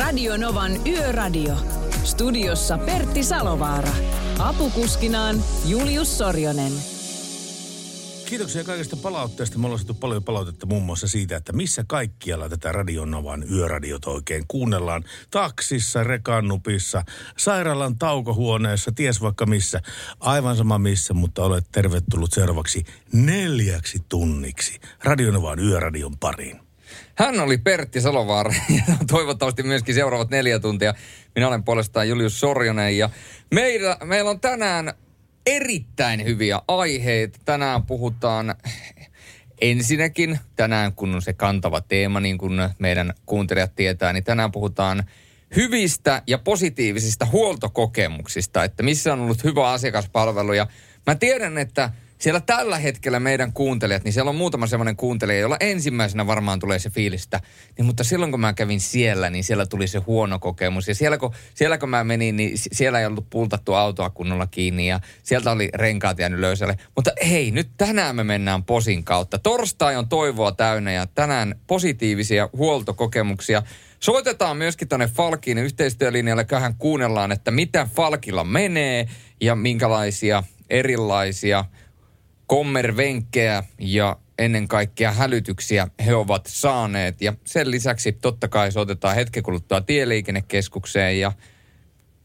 Radio Novan Yöradio. Studiossa Pertti Salovaara. Apukuskinaan Julius Sorjonen. Kiitoksia kaikesta palautteesta. Me ollaan saatu paljon palautetta muun muassa siitä, että missä kaikkialla tätä Radionovan yöradiot oikein kuunnellaan. Taksissa, rekannupissa, sairaalan taukohuoneessa, ties vaikka missä. Aivan sama missä, mutta olet tervetullut seuraavaksi neljäksi tunniksi Radionovan yöradion pariin. Hän oli Pertti Salovaara ja toivottavasti myöskin seuraavat neljä tuntia. Minä olen puolestaan Julius Sorjonen ja meillä, meillä on tänään erittäin hyviä aiheita. Tänään puhutaan ensinnäkin, tänään kun on se kantava teema, niin kuin meidän kuuntelijat tietää, niin tänään puhutaan hyvistä ja positiivisista huoltokokemuksista, että missä on ollut hyvä asiakaspalvelu. Ja mä tiedän, että siellä tällä hetkellä meidän kuuntelijat, niin siellä on muutama semmoinen kuuntelija, jolla ensimmäisenä varmaan tulee se fiilistä. Niin, mutta silloin kun mä kävin siellä, niin siellä tuli se huono kokemus. Ja siellä kun, siellä kun mä menin, niin siellä ei ollut pultattu autoa kunnolla kiinni ja sieltä oli renkaat jäänyt löysälle. Mutta hei, nyt tänään me mennään posin kautta. Torstai on toivoa täynnä ja tänään positiivisia huoltokokemuksia. Soitetaan myöskin tuonne Falkin yhteistyölinjalle, köhän kuunnellaan, että mitä Falkilla menee ja minkälaisia erilaisia kommervenkkejä ja ennen kaikkea hälytyksiä he ovat saaneet. Ja sen lisäksi totta kai soitetaan hetken kuluttua tieliikennekeskukseen ja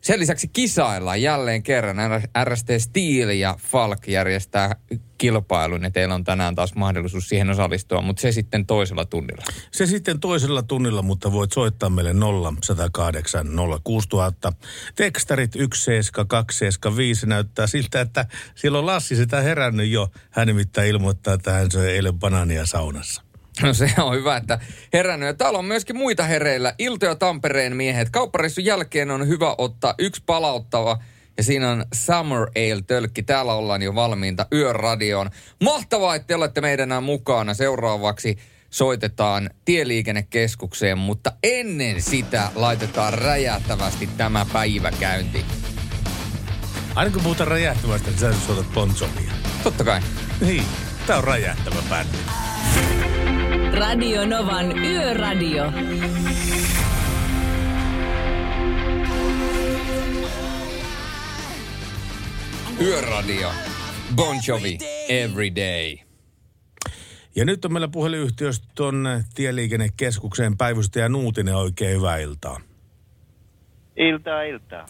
sen lisäksi kisaillaan jälleen kerran. RST Steel ja Falk järjestää kilpailun ja teillä on tänään taas mahdollisuus siihen osallistua, mutta se sitten toisella tunnilla. Se sitten toisella tunnilla, mutta voit soittaa meille 0108 06000. Tekstarit 17275 näyttää siltä, että silloin Lassi sitä herännyt jo. Hän nimittäin ilmoittaa, että hän söi eilen banaania saunassa. No se on hyvä, että herännyt. Ja täällä on myöskin muita hereillä. Ilto ja Tampereen miehet. Kauppareissun jälkeen on hyvä ottaa yksi palauttava ja siinä on Summer Ale-tölkki. Täällä ollaan jo valmiinta yöradioon. Mahtavaa, että te olette meidän mukana. Seuraavaksi soitetaan tieliikennekeskukseen, mutta ennen sitä laitetaan räjähtävästi tämä päiväkäynti. Aina kun puhutaan räjähtävästä, niin sä soitat Bon Jovia. Totta kai. Niin, tää on räjähtävä bändi. Radio Novan Yöradio. Yöradio. Bon Jovi. Every day. Ja nyt on meillä puhelinyhtiöstä tuonne Tieliikennekeskukseen päivystäjä Nuutinen oikein hyvää iltaa. Iltaa, iltaa.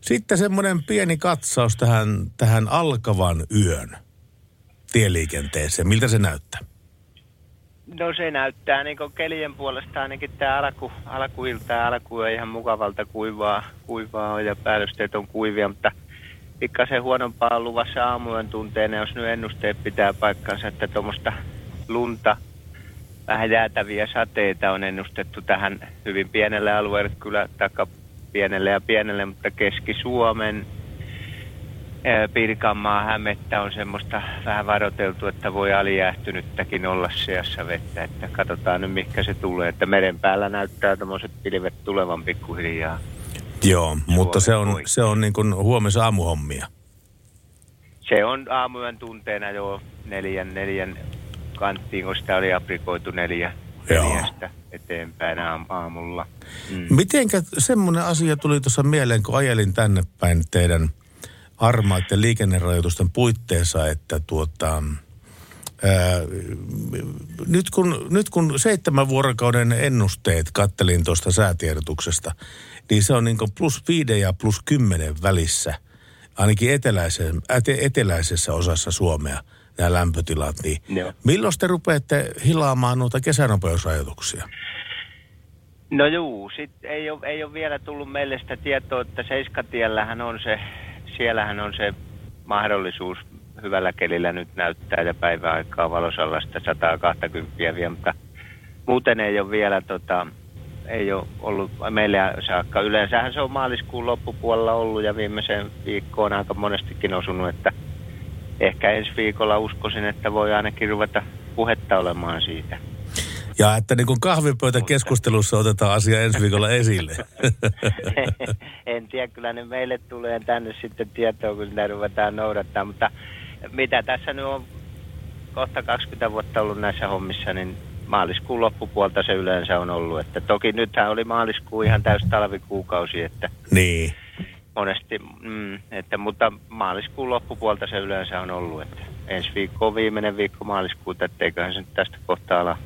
Sitten semmoinen pieni katsaus tähän, tähän alkavan yön tieliikenteeseen. Miltä se näyttää? No se näyttää niin kelien puolesta ainakin tämä alku, alkuilta. Alku on ihan mukavalta kuivaa, kuivaa on ja päällysteet on kuivia, mutta pikkasen huonompaa on luvassa aamujen tunteena, jos nyt ennusteet pitää paikkansa, että tuommoista lunta, vähän jäätäviä sateita on ennustettu tähän hyvin pienelle alueelle, kyllä taikka pienelle ja pienelle, mutta Keski-Suomen, Pirkanmaa hämettä on semmoista vähän varoteltu, että voi alijäähtynyttäkin olla seassa vettä, että katsotaan nyt mikä se tulee, että meren päällä näyttää tämmöiset pilvet tulevan pikkuhiljaa. Joo, mutta se on, se on niin kuin huomisen aamuhommia. Se on aamuyön tunteena jo neljän, neljän kanttiin, kun sitä oli aprikoitu neljä, neljästä eteenpäin aam- aamulla. Mm. Mitenkä semmoinen asia tuli tuossa mieleen, kun ajelin tänne päin teidän armaiden liikennerajoitusten puitteissa, että tuota, ää, nyt, kun, nyt kun seitsemän vuorokauden ennusteet kattelin tuosta säätiedotuksesta, niin se on niin kuin plus viiden ja plus kymmenen välissä, ainakin eteläisessä, eteläisessä osassa Suomea nämä lämpötilat. Niin Joo. milloin te rupeatte hilaamaan noita kesänopeusrajoituksia? No juu, sit ei ole, ei ole vielä tullut meille sitä tietoa, että Seiskatiellähän on se, siellähän on se mahdollisuus hyvällä kelillä nyt näyttää ja päiväaikaa valosallasta 120 vielä, mutta muuten ei ole vielä tota, ei ole ollut meillä saakka. Yleensähän se on maaliskuun loppupuolella ollut ja viimeisen viikkoon aika monestikin osunut, että ehkä ensi viikolla uskoisin, että voi ainakin ruveta puhetta olemaan siitä. Ja että niin kuin kahvipöytäkeskustelussa otetaan asia ensi viikolla esille. en tiedä, kyllä ne meille tulee tänne sitten tietoa, kun sitä ruvetaan noudattaa, mutta mitä tässä nyt on kohta 20 vuotta ollut näissä hommissa, niin maaliskuun loppupuolta se yleensä on ollut. Että toki nythän oli maaliskuu ihan täys talvikuukausi, että niin. monesti, mm, että, mutta maaliskuun loppupuolta se yleensä on ollut. Että ensi viikko on viimeinen viikko maaliskuuta, etteiköhän se nyt tästä kohtaa ala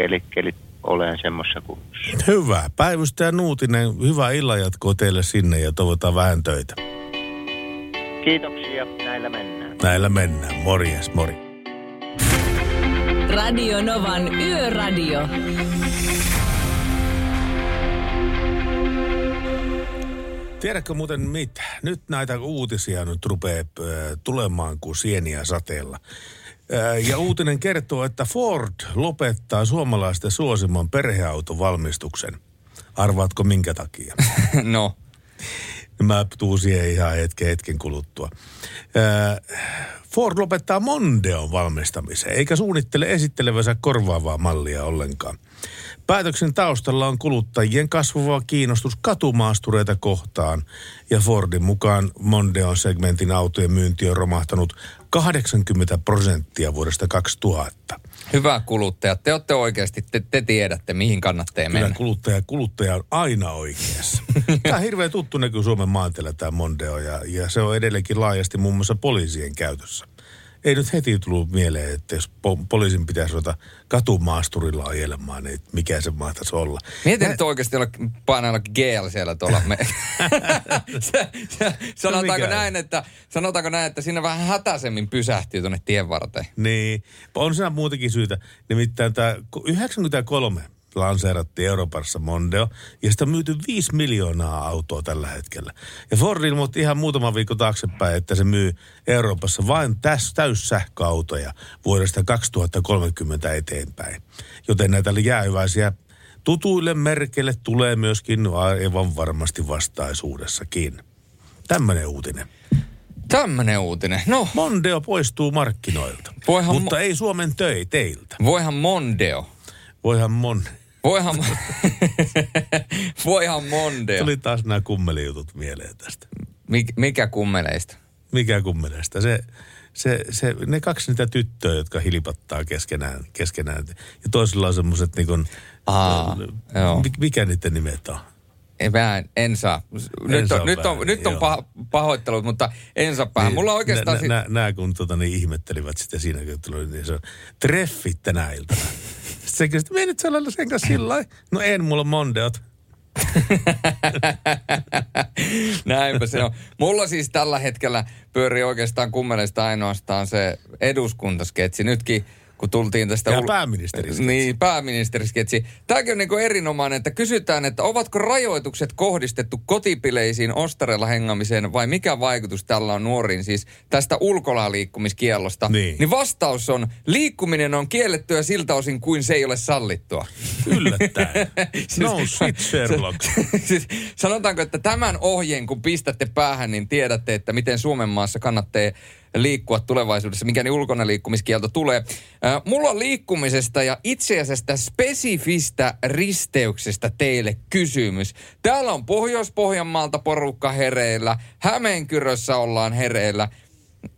kelit, kelit olen semmoisessa kunnossa. Hyvä. Päivystäjä Nuutinen, hyvää illanjatkoa teille sinne ja toivotaan vähän töitä. Kiitoksia, näillä mennään. Näillä mennään. Morjes, mori. Radio Novan Yöradio. Tiedätkö muuten mitä? Nyt näitä uutisia nyt rupeaa tulemaan kuin sieniä sateella. Äh, ja uutinen kertoo, että Ford lopettaa suomalaisten suosimman perheautovalmistuksen. Arvaatko minkä takia? No, Mä tuun siihen ihan hetken, hetken kuluttua. Äh, Ford lopettaa Mondeon valmistamisen, eikä suunnittele esittelevänsä korvaavaa mallia ollenkaan. Päätöksen taustalla on kuluttajien kasvava kiinnostus katumaastureita kohtaan, ja Fordin mukaan Mondeon segmentin autojen myynti on romahtanut 80 prosenttia vuodesta 2000. hyvä kuluttaja. Te olette oikeasti, te, te tiedätte, mihin kannattaa Kyllä mennä. kuluttaja, kuluttaja on aina oikeassa. Tämä on hirveän tuttu näkyy Suomen maanteella tämä Mondeo ja, ja se on edelleenkin laajasti muun muassa poliisien käytössä. Ei nyt heti tullut mieleen, että jos po- poliisin pitäisi ruveta katumaasturilla ajelemaan, niin mikä se mahtaisi olla. Mietin Nä- nyt oikeasti olla painalla GL siellä tuolla. Me... se, se, sanotaanko, mikä? näin, että, sanotaanko näin, että siinä vähän hätäisemmin pysähtyy tuonne tien varteen. Niin, on siinä muutenkin syytä. Nimittäin tämä 93 lanseerattiin Euroopassa Mondeo, ja sitä on myyty 5 miljoonaa autoa tällä hetkellä. Ja Ford ilmoitti ihan muutama viikko taaksepäin, että se myy Euroopassa vain täys, täyssähköautoja vuodesta 2030 eteenpäin. Joten näitä jäähyväisiä tutuille merkeille tulee myöskin aivan varmasti vastaisuudessakin. Tämmöinen uutinen. Tämmönen uutinen. No, Mondeo poistuu markkinoilta, Voihan mutta mo- ei Suomen töi teiltä. voihan Mondeo. Voihan mon... Voihan, voihan Mondeo. Tuli taas nämä kummelijutut mieleen tästä. Mik, mikä kummeleista? Mikä kummeleista? Se, se, se, ne kaksi niitä tyttöä, jotka hilpattaa keskenään. keskenään. Ja toisilla on semmoiset niin kuin, Aa, mi- mikä niiden nimet on? Ei, Mä en, en saa. Nyt saa on, nyt on, nyt on paho, pahoittelut, mutta en saa päähän. Mulla on oikeastaan... Nä, si- nä, nä, kun tota, niin ihmettelivät sitten siinä, kun tuli, niin se on treffit tänä iltana. Sitten se kysyi, että me nyt sellainen sen kanssa sillä lailla." No en, mulla on mondeot. Näinpä se on. Mulla siis tällä hetkellä pyörii oikeastaan kummeleista ainoastaan se eduskuntasketsi. Nytkin kun tultiin tästä... Ja pääministerisketsi. Niin, pääministerisketsi. Tämäkin on niin kuin erinomainen, että kysytään, että ovatko rajoitukset kohdistettu kotipileisiin ostareilla hengamiseen vai mikä vaikutus tällä on nuoriin siis tästä ulkolaliikkumiskiellosta? Niin. niin vastaus on, liikkuminen on kiellettyä siltä osin kuin se ei ole sallittua. Yllättäen. No shit, Sherlock. siis sanotaanko, että tämän ohjeen kun pistätte päähän, niin tiedätte, että miten Suomen maassa kannattaa liikkua tulevaisuudessa, mikäli ulkona liikkumiskielto tulee. Äh, mulla on liikkumisesta ja itse asiassa spesifistä risteyksestä teille kysymys. Täällä on Pohjois-Pohjanmaalta porukka hereillä, Hämeenkyrössä ollaan hereillä,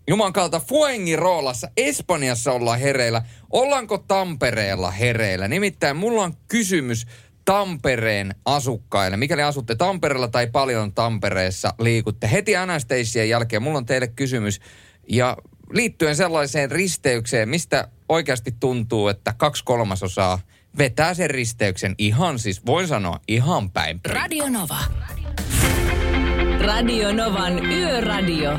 Juman kautta Fuengiroolassa, Espanjassa ollaan hereillä. Ollaanko Tampereella hereillä? Nimittäin mulla on kysymys Tampereen asukkaille. Mikäli asutte Tampereella tai paljon Tampereessa liikutte heti Anastasian jälkeen, mulla on teille kysymys. Ja liittyen sellaiseen risteykseen, mistä oikeasti tuntuu, että kaksi kolmasosaa vetää sen risteyksen ihan siis, voin sanoa, ihan päin. Radio Nova. Radio Novan Yöradio.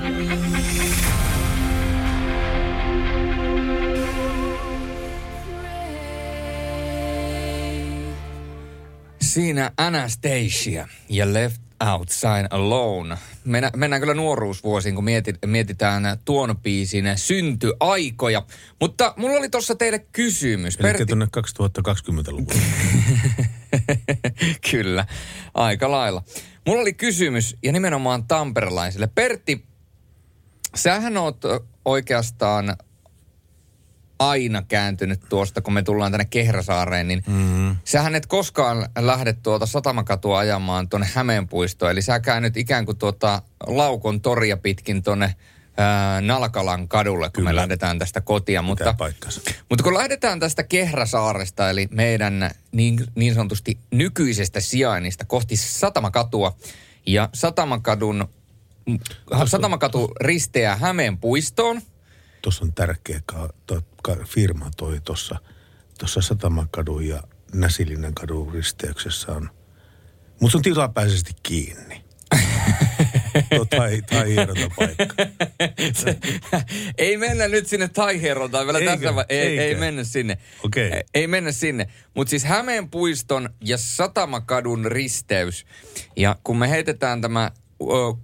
Siinä Anastasia ja Left Outside Alone. Mennä, mennään kyllä nuoruusvuosiin, kun mietit, mietitään tuon biisin syntyaikoja. Mutta mulla oli tuossa teille kysymys. Eli tuonne 2020-luvulle. Kyllä, aika lailla. Mulla oli kysymys, ja nimenomaan tamperelaisille. Pertti, sähän oot oikeastaan aina kääntynyt tuosta, kun me tullaan tänne Kehräsaareen, niin mm. sähän et koskaan lähde tuota Satamakatua ajamaan tuonne Hämeenpuistoon. Eli sä käännyt ikään kuin tuota Laukon toria pitkin tuonne ää, Nalkalan kadulle, kun me Kyllä. lähdetään tästä kotia. Mutta, mutta kun lähdetään tästä Kehräsaaresta, eli meidän niin, niin sanotusti nykyisestä sijainnista kohti Satamakatua, ja Satamakadun, Satamakatu risteää Hämeen puistoon, Tuossa on tärkeä ka, to, ka, firma toi tuossa tuossa Satamakadun ja Näsilinen kadun risteyksessä on. Mutta se on tilapäisesti kiinni. Tai, tai paikka. ei mennä nyt sinne Taiherontaan vielä Eikö? tässä ei, ei mennä sinne. Okei. Ei, ei mennä sinne. Mutta siis Hämeenpuiston ja Satamakadun risteys. Ja kun me heitetään tämä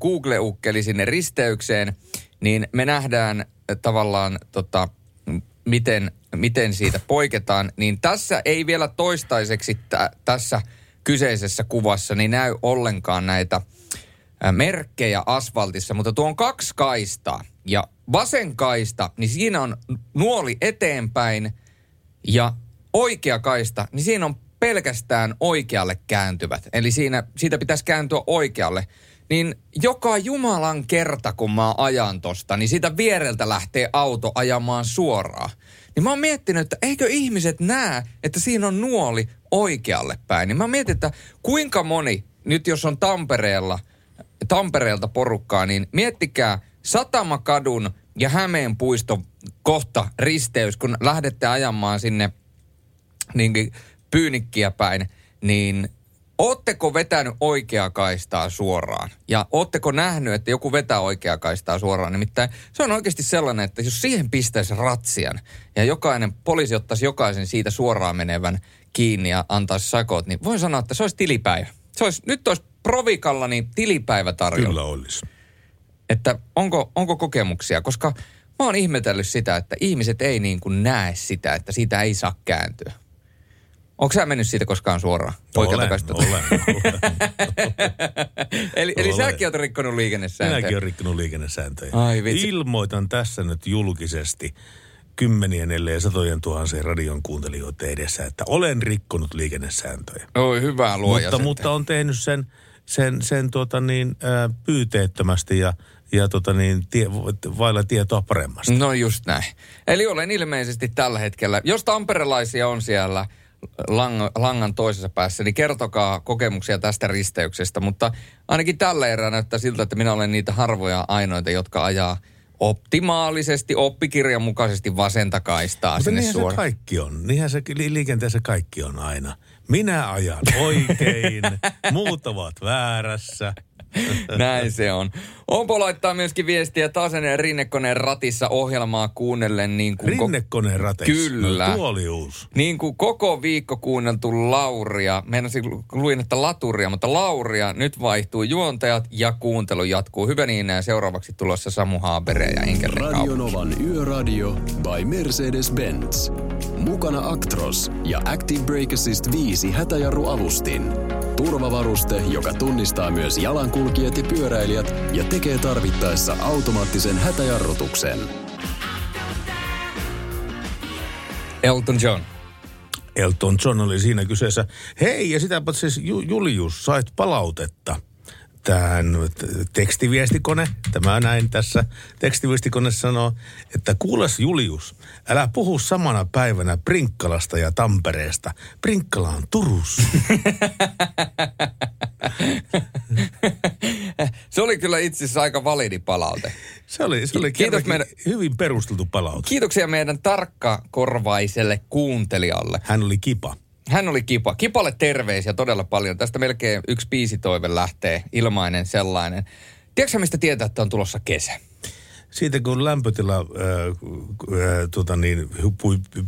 Google-ukkeli sinne risteykseen, niin me nähdään ö, tavallaan tota, miten, miten siitä poiketaan. Niin tässä ei vielä toistaiseksi tä, tässä kyseisessä kuvassa niin näy ollenkaan näitä ä, merkkejä asfaltissa, mutta tuo on kaksi kaistaa. Ja vasen kaista, niin siinä on nuoli eteenpäin ja oikea kaista, niin siinä on pelkästään oikealle kääntyvät. Eli siinä, siitä pitäisi kääntyä oikealle. Niin joka Jumalan kerta, kun mä ajan tosta, niin siitä viereltä lähtee auto ajamaan suoraan. Niin mä oon miettinyt, että eikö ihmiset näe, että siinä on nuoli oikealle päin. Niin mä mietin, että kuinka moni, nyt jos on Tampereella, Tampereelta porukkaa, niin miettikää Satamakadun ja Hämeen puiston kohta risteys, kun lähdette ajamaan sinne niin pyynikkiä päin, niin ootteko vetänyt oikeaa kaistaa suoraan? Ja ootteko nähnyt, että joku vetää oikeaa kaistaa suoraan? Nimittäin se on oikeasti sellainen, että jos siihen pistäisi ratsian ja jokainen poliisi ottaisi jokaisen siitä suoraan menevän kiinni ja antaisi sakot, niin voin sanoa, että se olisi tilipäivä. Se olisi, nyt olisi Provikalla niin tilipäivä tarjolla Kyllä olisi. että onko, onko kokemuksia, koska mä oon ihmetellyt sitä, että ihmiset ei niin kuin näe sitä, että siitä ei saa kääntyä. Onko sä mennyt siitä koskaan suoraan? Olen, olen, olen. eli, eli säkin oot rikkonut liikennesääntöjä. Minäkin olen rikkonut liikennesääntöjä. Ai vitsi. Ilmoitan tässä nyt julkisesti kymmenien ellei satojen tuhansien radion kuuntelijoiden edessä, että olen rikkonut liikennesääntöjä. Oi, hyvä luoja mutta, sentään. mutta on tehnyt sen, sen, sen tuota niin, ää, pyyteettömästi ja, ja tuota niin, tie, vailla tietoa paremmasta. No just näin. Eli olen ilmeisesti tällä hetkellä, jos tamperelaisia on siellä lang, langan toisessa päässä, niin kertokaa kokemuksia tästä risteyksestä. Mutta ainakin tällä erää näyttää siltä, että minä olen niitä harvoja ainoita, jotka ajaa optimaalisesti, oppikirjan mukaisesti vasenta kaistaa Mutta sinne niinhän se suoraan. kaikki on. Niinhän se li- liikenteessä kaikki on aina. Minä ajan oikein, muut ovat väärässä. Näin se on. Onpo laittaa myöskin viestiä Taasen Rinnekoneen ratissa ohjelmaa kuunnellen niin kuin... ko- Rinnekoneen rateissa. Kyllä. No, uusi. Niin kuin koko viikko kuunneltu Lauria, meinasin luin, että Laturia, mutta Lauria, nyt vaihtuu juontajat ja kuuntelu jatkuu. Hyvä niin, ja seuraavaksi tulossa Samu Haabere ja Inkerin Radio Novan Yöradio by Mercedes-Benz. Mukana Actros ja Active Brake Assist 5 hätäjarrualustin. Turvavaruste, joka tunnistaa myös jalankulkijat ja pyöräilijät ja tekee tarvittaessa automaattisen hätäjarrutuksen. Elton John. Elton John oli siinä kyseessä. Hei, ja sitä paitsi siis Ju- Julius, sait palautetta tähän tekstiviestikone. Tämä näin tässä. Tekstiviestikone sanoo, että kuules Julius, älä puhu samana päivänä Prinkkalasta ja Tampereesta. Prinkkala on Turussa. Se oli kyllä itse asiassa aika validi palaute. Se oli, se oli Kiitos meidän- hyvin perusteltu palaute. Kiitoksia meidän tarkkakorvaiselle kuuntelijalle. Hän oli kipa. Hän oli Kipa. Kipalle terveisiä todella paljon. Tästä melkein yksi biisitoive lähtee, ilmainen sellainen. Tiedätkö mistä tietää, että on tulossa kesä? Siitä kun lämpötila äh, äh, tota niin,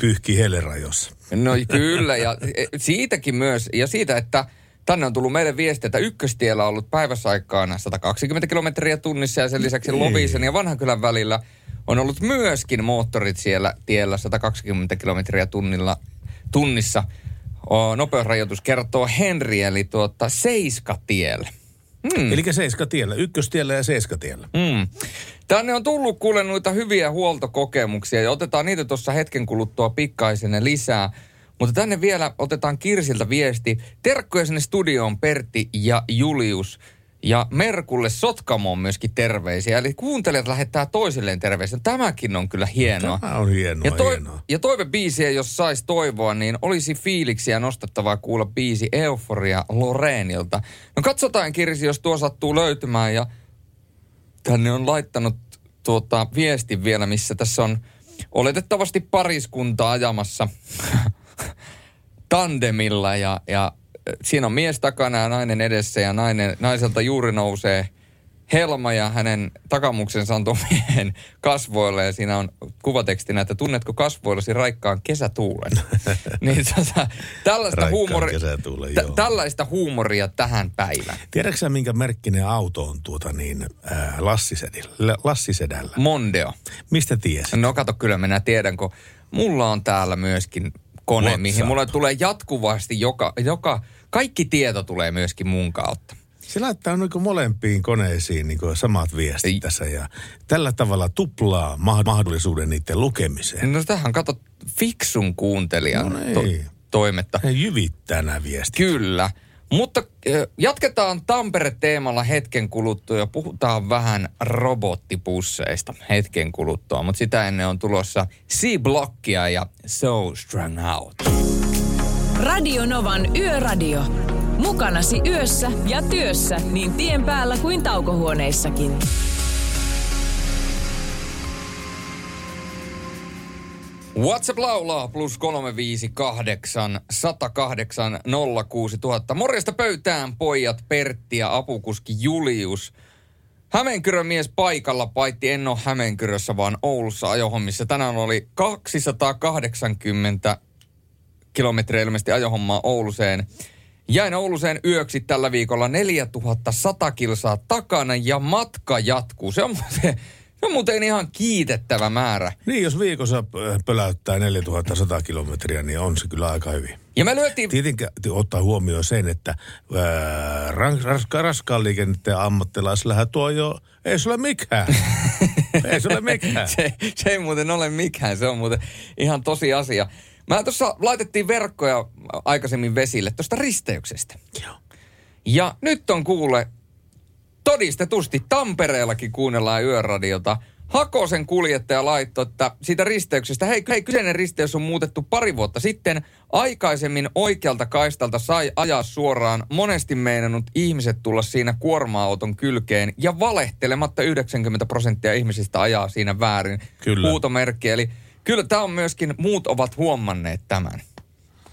pyyhkii helerajossa. No kyllä, ja e, siitäkin myös, ja siitä, että tänne on tullut meille viesti, että ykköstiellä on ollut päivässä aikaan 120 kilometriä tunnissa, ja sen lisäksi Lovisen ja Vanhankylän välillä on ollut myöskin moottorit siellä tiellä 120 kilometriä tunnilla, tunnissa. Nopeusrajoitus kertoo Henri, eli tuota Seiskatielle. Hmm. Eli Seiskatiellä, ykköstiellä ja Seiskatiellä. Mm. Tänne on tullut kuule noita hyviä huoltokokemuksia ja otetaan niitä tuossa hetken kuluttua pikkaisen lisää. Mutta tänne vielä otetaan Kirsiltä viesti. Terkkoja sinne studioon Pertti ja Julius. Ja Merkulle Sotkamoon myöskin terveisiä. Eli kuuntelijat lähettää toisilleen terveisiä. Tämäkin on kyllä hienoa. Tämä on hienoa, ja, toi, hienoa. ja toivebiisiä, jos sais toivoa, niin olisi fiiliksiä nostettavaa kuulla biisi Euforia Loreenilta. No katsotaan Kirsi, jos tuo sattuu löytymään. Ja tänne on laittanut tuota viestin vielä, missä tässä on oletettavasti pariskunta ajamassa tandemilla ja, ja siinä on mies takana ja nainen edessä ja nainen, naiselta juuri nousee helma ja hänen takamuksensa on miehen kasvoille ja siinä on kuvatekstinä, että tunnetko kasvoillesi raikkaan kesätuulen. niin tota, tällaista, huumori, kesätuulen, t- tällaista huumoria tähän päivään. Tiedätkö sä, minkä merkkinen auto on tuota niin, äh, lassisedällä? lassisedällä? Mondeo. Mistä tiesit? No kato, kyllä minä tiedän, kun mulla on täällä myöskin kone, WhatsApp. mihin mulle tulee jatkuvasti joka, joka, kaikki tieto tulee myöskin mun kautta. Se laittaa niin molempiin koneisiin niin samat viestit Ei. tässä ja tällä tavalla tuplaa ma- mahdollisuuden niiden lukemiseen. No tähän kato fiksun kuuntelijan No to- toimetta. Ne jyvittää nämä viestit. Kyllä. Mutta äh, jatketaan Tampere-teemalla hetken kuluttua ja puhutaan vähän robottipusseista hetken kuluttua. Mutta sitä ennen on tulossa C-Blockia ja So Strung Out. Radio Novan Yöradio. Mukanasi yössä ja työssä niin tien päällä kuin taukohuoneissakin. WhatsApp laulaa plus 358 108 06000. Morjesta pöytään pojat Pertti ja apukuski Julius. Hämeenkyrön mies paikalla, paitsi en ole Hämeenkyrössä, vaan Oulussa ajohommissa. Tänään oli 280 kilometriä ilmeisesti ajohommaa Ouluseen. Jäin Ouluseen yöksi tällä viikolla 4100 kilsaa takana ja matka jatkuu. Se on se on muuten ihan kiitettävä määrä. Niin, jos viikossa äh, pöläyttää 4100 kilometriä, niin on se kyllä aika hyvin. Ja me lyötiin Tietenkin ottaa huomioon sen, että ää, ran- raska, raskaan liikenteen ammattilaisillähän tuo jo, ei se ole mikään. ei se ole mikään. se, se ei muuten ole mikään, se on muuten ihan tosi asia. Mä tuossa laitettiin verkkoja aikaisemmin vesille tuosta risteyksestä. Joo. Ja nyt on kuule, todistetusti Tampereellakin kuunnellaan yöradiota. Hakosen kuljettaja laittoi, että siitä risteyksestä, hei, hei, kyseinen risteys on muutettu pari vuotta sitten. Aikaisemmin oikealta kaistalta sai ajaa suoraan. Monesti meinannut ihmiset tulla siinä kuorma-auton kylkeen ja valehtelematta 90 prosenttia ihmisistä ajaa siinä väärin. Kyllä. Huutomerkki, eli kyllä tämä on myöskin, muut ovat huomanneet tämän.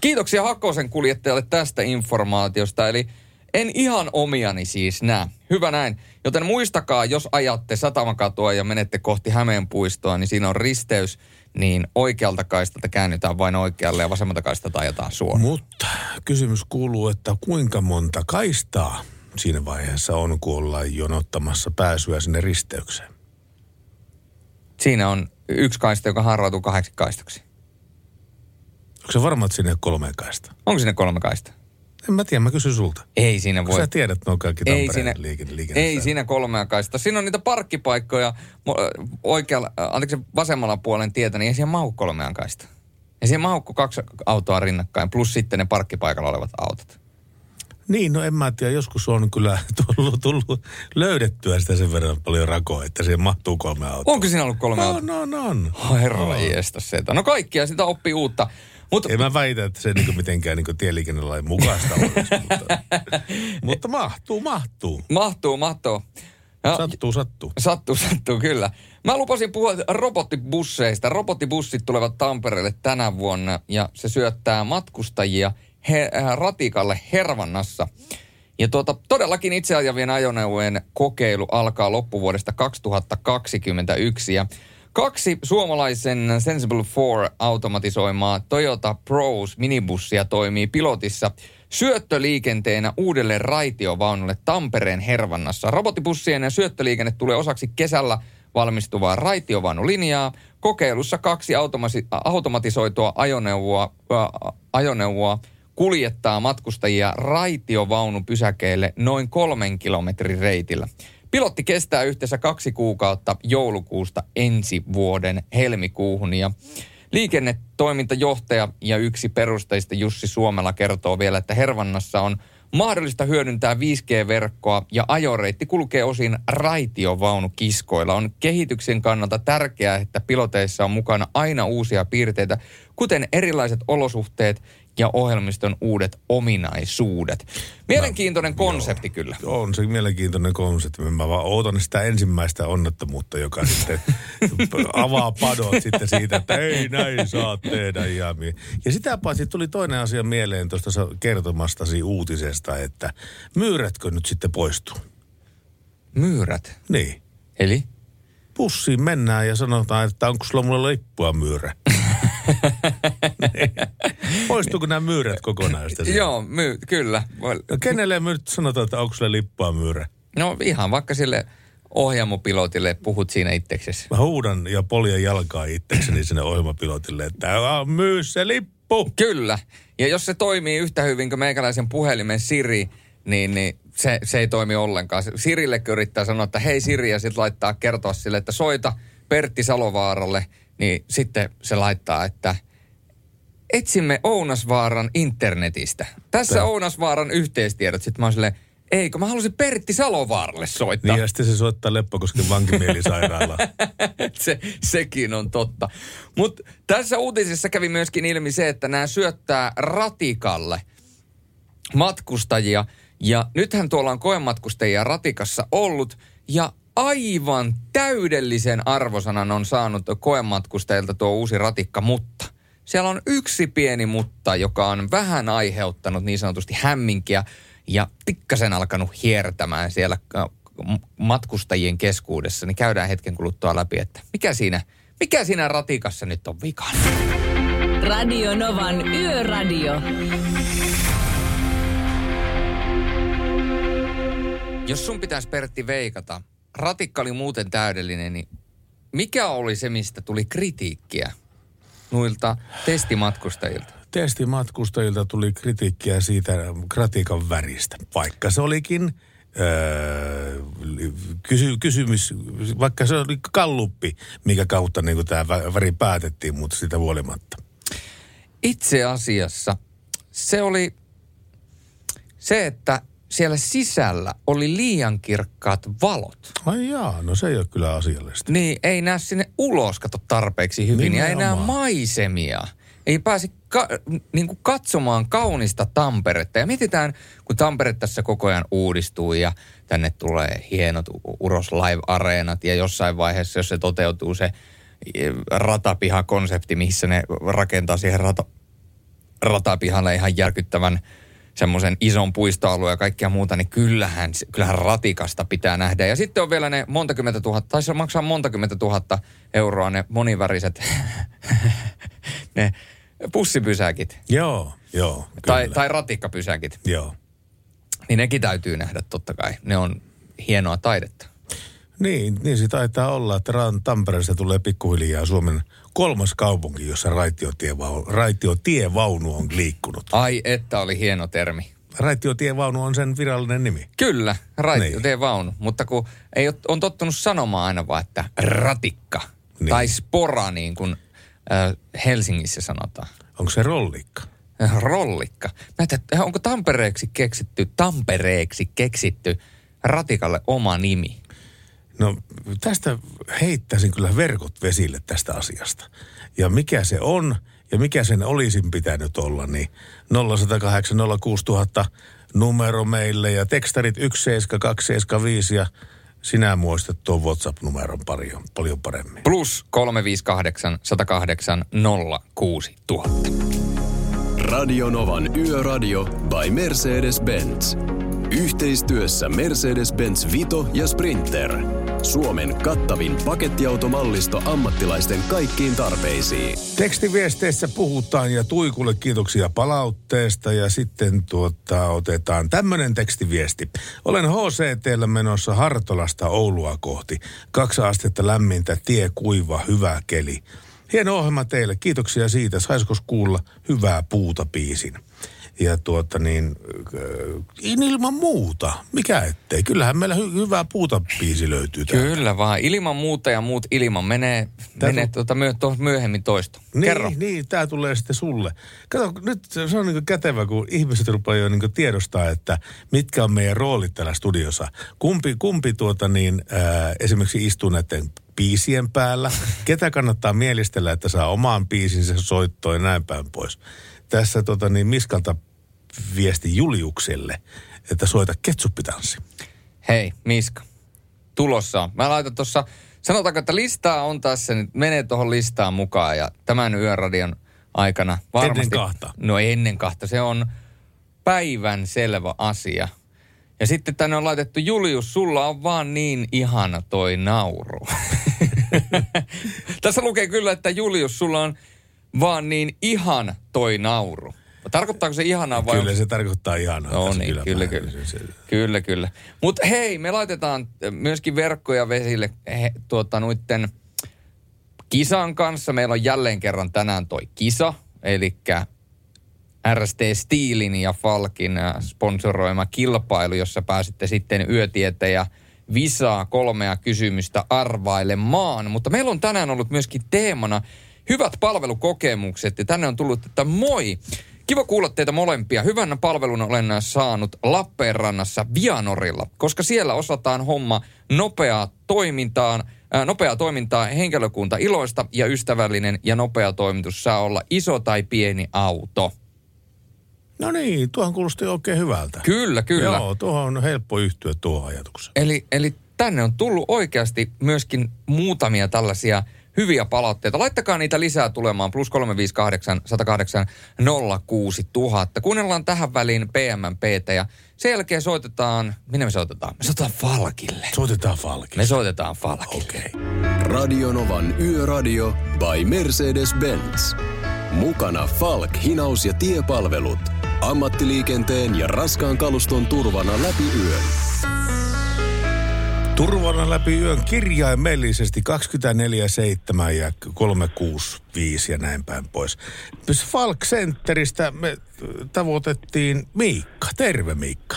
Kiitoksia Hakosen kuljettajalle tästä informaatiosta, eli en ihan omiani siis näe. Hyvä näin. Joten muistakaa, jos ajatte satamakatua ja menette kohti Hämeenpuistoa, niin siinä on risteys, niin oikealta kaistalta käännytään vain oikealle ja vasemmalta kaistalta ajetaan suoraan. Mutta kysymys kuuluu, että kuinka monta kaistaa siinä vaiheessa on, kun ollaan jonottamassa pääsyä sinne risteykseen? Siinä on yksi kaista, joka harrautuu kahdeksi kaistaksi. Onko se varma, että sinne kolme kaista? Onko sinne kolme kaista? En mä tiedä, mä kysyn sulta. Ei siinä Kun voi. sä tiedät nuo kaikki Ei Tampereen siinä, liikenne, liikenne ei siinä kolmea kaista. Siinä on niitä parkkipaikkoja oikealla, äh, anteeksi vasemmalla puolen tietä, niin ei siihen mahu kolmea kaista. Ja siihen mahu kuin kaksi autoa rinnakkain, plus sitten ne parkkipaikalla olevat autot. Niin, no en mä tiedä. Joskus on kyllä tullut, tullut löydettyä sitä sen verran paljon rakoa, että siihen mahtuu kolme autoa. Onko siinä ollut kolme autoa? On, on, on. Oh, herra jeestä sitä. No kaikkia sitä oppii uutta. Mutta En mä väitä, että se niinku mitenkään niinku tieliikennelain mukaista olisi, mutta, mutta mahtuu, mahtuu. mahtuu, mahtuu. Ja, Sattuu, sattuu. Sattuu, sattuu, kyllä. Mä lupasin puhua robottibusseista. Robottibussit tulevat Tampereelle tänä vuonna ja se syöttää matkustajia he, äh, ratikalle Hervannassa. Ja tuota, todellakin itse ajavien ajoneuvojen kokeilu alkaa loppuvuodesta 2021 ja kaksi suomalaisen Sensible 4 automatisoimaa Toyota Pros minibussia toimii pilotissa syöttöliikenteenä uudelle raitiovaunulle Tampereen Hervannassa. Robottibussien ja syöttöliikenne tulee osaksi kesällä valmistuvaa raitiovaunulinjaa. Kokeilussa kaksi automatisoitua ajoneuvoa, ää, ajoneuvoa kuljettaa matkustajia raitiovaunupysäkeille noin kolmen kilometrin reitillä. Pilotti kestää yhteensä kaksi kuukautta joulukuusta ensi vuoden helmikuuhun ja liikennetoimintajohtaja ja yksi perusteista Jussi Suomela kertoo vielä, että Hervannassa on mahdollista hyödyntää 5G-verkkoa ja ajoreitti kulkee osin raitiovaunukiskoilla. On kehityksen kannalta tärkeää, että piloteissa on mukana aina uusia piirteitä, kuten erilaiset olosuhteet ja ohjelmiston uudet ominaisuudet. Mielenkiintoinen konsepti Joo. kyllä. On se mielenkiintoinen konsepti. Mä vaan ootan sitä ensimmäistä onnettomuutta, joka sitten avaa padot sitten siitä, että ei näin saa tehdä. Ja, ja sitä paitsi tuli toinen asia mieleen tuosta kertomastasi uutisesta, että myyrätkö nyt sitten poistuu? Myyrät. Niin. Eli? Pussiin mennään ja sanotaan, että onko sulla mulle lippua myyrä? Poistuuko nämä myyrät kokonaan sitä? Joo, my, kyllä. No kenelle me nyt sanotaan, että onko sulla lippua myyrä? No ihan vaikka sille ohjaamopilotille puhut siinä itseksesi. Mä huudan ja poljen jalkaa itsekseni sinne ohjelmapilotille, että "Älä myy se lippu. Kyllä. Ja jos se toimii yhtä hyvin kuin meikäläisen puhelimen Siri, niin, niin se, se ei toimi ollenkaan. Sirille yrittää sanoa, että hei Siri, ja sitten laittaa kertoa sille, että soita Pertti Salovaaralle, niin sitten se laittaa, että etsimme Ounasvaaran internetistä. Tässä Tää- Ounasvaaran yhteistiedot. Sitten mä oon silleen, eikö mä halusin Pertti Salovaaralle soittaa. Niin ja sitten se soittaa Leppokosken vankimielisairaala. se, sekin on totta. Mutta tässä uutisessa kävi myöskin ilmi se, että nämä syöttää ratikalle matkustajia. Ja nythän tuolla on koematkustajia ratikassa ollut. Ja aivan täydellisen arvosanan on saanut koematkustajilta tuo uusi ratikka, mutta siellä on yksi pieni mutta, joka on vähän aiheuttanut niin sanotusti hämminkiä ja pikkasen alkanut hiertämään siellä äh, matkustajien keskuudessa, niin käydään hetken kuluttua läpi, että mikä siinä, mikä siinä ratikassa nyt on vikana. Radio Novan Yöradio. Jos sun pitäisi Pertti veikata, ratikka oli muuten täydellinen, niin mikä oli se, mistä tuli kritiikkiä noilta testimatkustajilta? Testimatkustajilta tuli kritiikkiä siitä kratiikan väristä, vaikka se olikin öö, kysy, kysymys, vaikka se oli kalluppi, mikä kautta niin tämä väri päätettiin, mutta sitä huolimatta. Itse asiassa se oli se, että siellä sisällä oli liian kirkkaat valot. Ai jaa, no se ei ole kyllä asiallista. Niin ei näe sinne ulos kato tarpeeksi hyvin ja ei näe Nimenomaan. maisemia. Ei pääse ka- niin kuin katsomaan kaunista Tamperetta. Ja mietitään, kun Tampere tässä koko ajan uudistuu ja tänne tulee hienot Uros Live-areenat ja jossain vaiheessa, jos se toteutuu se eh, ratapiha-konsepti, missä ne rakentaa siihen rata, ratapihalle ihan järkyttävän semmoisen ison puistoalueen ja kaikkea muuta, niin kyllähän, kyllähän ratikasta pitää nähdä. Ja sitten on vielä ne monta kymmentä tuhatta, tai se maksaa monta kymmentä tuhatta euroa ne moniväriset, ne pussipysäkit. Joo, joo, kyllä. Tai, tai ratikkapysäkit. Joo. Niin nekin täytyy nähdä totta kai. Ne on hienoa taidetta. Niin, niin se taitaa olla, että Tampereesta tulee pikkuhiljaa Suomen kolmas kaupunki, jossa raitiotievaunu, raitiotievaunu on liikkunut. Ai että oli hieno termi. Raitiotievaunu on sen virallinen nimi. Kyllä, raitio, Niin. Mutta kun ei ole, on tottunut sanomaan aina vaan, että ratikka. Niin. Tai spora, niin kuin äh, Helsingissä sanotaan. Onko se rollikka? Rollikka. Että onko Tampereeksi keksitty, Tampereeksi keksitty ratikalle oma nimi? No tästä heittäisin kyllä verkot vesille tästä asiasta. Ja mikä se on ja mikä sen olisin pitänyt olla, niin 0108 06000 numero meille ja tekstarit 17275 ja sinä muistat tuon WhatsApp-numeron paljon, paljon paremmin. Plus 358 108 06000. Radio Novan Yöradio by Mercedes-Benz. Yhteistyössä Mercedes-Benz Vito ja Sprinter. Suomen kattavin pakettiautomallisto ammattilaisten kaikkiin tarpeisiin. Tekstiviesteissä puhutaan ja Tuikulle kiitoksia palautteesta ja sitten tuota, otetaan tämmöinen tekstiviesti. Olen HCTllä menossa Hartolasta Oulua kohti. Kaksi astetta lämmintä, tie kuiva, hyvä keli. Hieno ohjelma teille. Kiitoksia siitä. Saisikos kuulla hyvää puuta biisin? Ja tuota niin, äh, ilman muuta, mikä ettei. Kyllähän meillä hy- hyvää puuta biisi löytyy täältä. Kyllä vaan, ilman muuta ja muut ilman menee, Tää menee tu- tuota myö, to, myöhemmin toisto. Niin, Kerro. niin, tämä tulee sitten sulle. Kato, nyt se on niin kätevä, kun ihmiset rupeaa jo niin tiedostaa, että mitkä on meidän roolit täällä studiossa. Kumpi, kumpi tuota niin, ää, esimerkiksi istuu näiden biisien päällä. Ketä kannattaa mielistellä, että saa omaan biisinsä soittoon ja näin päin pois. Tässä tota niin, Miskalta viesti Juliukselle, että soita ketsuppitanssi. Hei, Miska. Tulossa. Mä laitan tuossa, sanotaanko, että listaa on tässä, nyt menee tuohon listaan mukaan ja tämän yöradion aikana varmasti. Ennen kahta. No ennen kahta. Se on päivän selvä asia. Ja sitten tänne on laitettu, Julius, sulla on vaan niin ihana toi nauru. Tässä lukee kyllä, että Julius, sulla on vaan niin ihan toi nauru. Tarkoittaako se ihanaa vai Kyllä se tarkoittaa ihanaa. No niin, kyllä, kyllä. Se- se- Kyllä, kyllä. Mutta hei, me laitetaan äh, myöskin verkkoja vesille he, tuota, noitten kisan kanssa. Meillä on jälleen kerran tänään toi kisa, eli RST Steelin ja Falkin äh, sponsoroima kilpailu, jossa pääsitte sitten yötietä ja visaa kolmea kysymystä arvailemaan. Mutta meillä on tänään ollut myöskin teemana hyvät palvelukokemukset ja tänne on tullut, että moi! Kiva kuulla teitä molempia. Hyvän palvelun olen saanut Lappeenrannassa Vianorilla, koska siellä osataan homma nopeaa toimintaan, ää, nopeaa toimintaa henkilökunta iloista ja ystävällinen ja nopea toimitus saa olla iso tai pieni auto. No niin, tuohon kuulosti oikein hyvältä. Kyllä, kyllä. Joo, tuohon on helppo yhtyä tuohon ajatukseen. Eli, eli tänne on tullut oikeasti myöskin muutamia tällaisia hyviä palautteita. Laittakaa niitä lisää tulemaan. Plus 358 108 06000. Kuunnellaan tähän väliin PMPtä ja sen jälkeen soitetaan, minne me soitetaan? Me soitetaan Falkille. Soitetaan Falkista. Me soitetaan Falkille. Okei. Radionovan Yöradio by Mercedes-Benz. Mukana Falk, hinaus ja tiepalvelut. Ammattiliikenteen ja raskaan kaluston turvana läpi yön. Turvana läpi yön kirjaimellisesti 24-7 ja 365 ja näin päin pois. Falk Centeristä me tavoitettiin Miikka. Terve Miikka.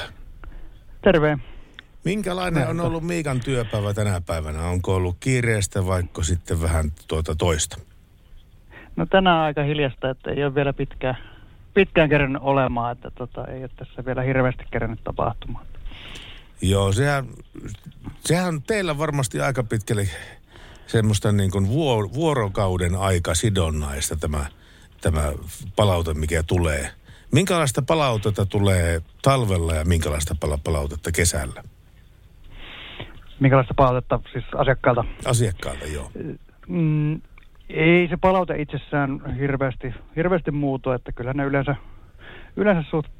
Terve. Minkälainen on ollut Miikan työpäivä tänä päivänä? Onko ollut kiireestä vaikka sitten vähän tuota toista? No tänään on aika hiljasta, että ei ole vielä pitkään, pitkään kerännyt olemaan, että tota, ei ole tässä vielä hirveästi kerännyt tapahtumaan. Joo, sehän, sehän on teillä varmasti aika pitkälle semmoista niin kuin vuor- vuorokauden aika sidonnaista tämä, tämä palaute, mikä tulee. Minkälaista palautetta tulee talvella ja minkälaista pala- palautetta kesällä? Minkälaista palautetta siis asiakkailta? Asiakkaalta, joo. Mm, ei se palaute itsessään hirveästi, hirveästi muutu, että kyllä ne yleensä, yleensä suht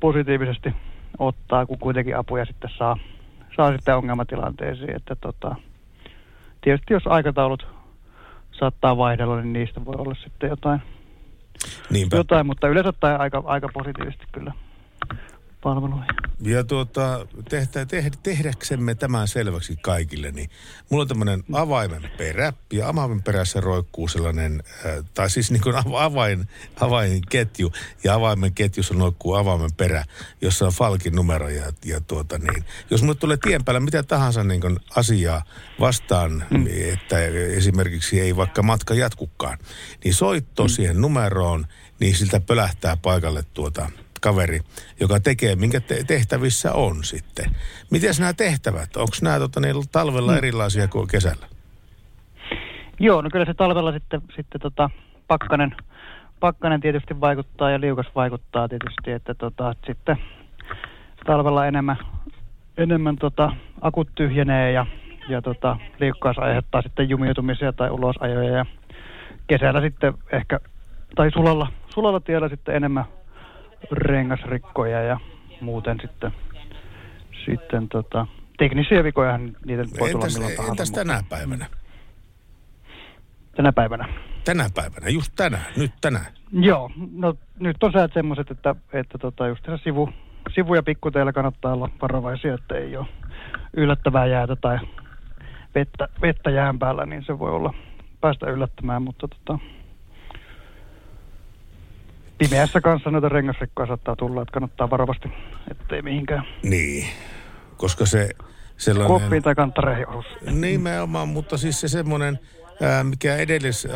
positiivisesti ottaa, kun kuitenkin apuja sitten saa, saa sitten ongelmatilanteisiin. Että tota, tietysti jos aikataulut saattaa vaihdella, niin niistä voi olla sitten jotain, Niinpä. jotain mutta yleensä ottaen aika, aika positiivisesti kyllä palveluihin. Ja tuota, tehtä, tehdä, tehdäksemme tämän selväksi kaikille, niin mulla on tämmöinen avaimen perä, ja avaimen perässä roikkuu sellainen, äh, tai siis niin kuin avain, avainketju, ja avaimen ketjussa roikkuu avaimen perä, jossa on Falkin numero, ja, ja tuota niin, jos mulle tulee tien päällä mitä tahansa niin kuin asiaa vastaan, mm. että esimerkiksi ei vaikka matka jatkukaan, niin soitto mm. siihen numeroon, niin siltä pölähtää paikalle tuota kaveri, joka tekee, minkä te- tehtävissä on sitten. Miten nämä tehtävät? Onko nämä tota, niin, talvella erilaisia kuin kesällä? Joo, no kyllä se talvella sitten, sitten tota, pakkanen, pakkanen tietysti vaikuttaa ja liukas vaikuttaa tietysti, että tota, sitten talvella enemmän, enemmän tota, akut tyhjenee ja, ja tota, liukkaus aiheuttaa sitten jumiutumisia tai ulosajoja ja kesällä sitten ehkä, tai sulalla, sulalla tiellä sitten enemmän rengasrikkoja ja muuten sitten, sitten tota, teknisiä vikoja, niitä nyt voi tulla Entäs, milloin tahansa. entäs tänä päivänä? tänä päivänä? Tänä päivänä, just tänään, nyt tänään. Joo, no nyt on säät semmoiset, että, että tota, just tässä sivu, sivu- ja pikkuteillä kannattaa olla varovaisia, että ei ole yllättävää jäätä tai vettä, vettä jään päällä, niin se voi olla päästä yllättämään, mutta tota, pimeässä kanssa noita rengasrikkoja saattaa tulla, että kannattaa varovasti, ettei mihinkään. Niin, koska se sellainen... kuoppiin tai kanttareihin. Nimenomaan, mutta siis se semmoinen, mikä edellis,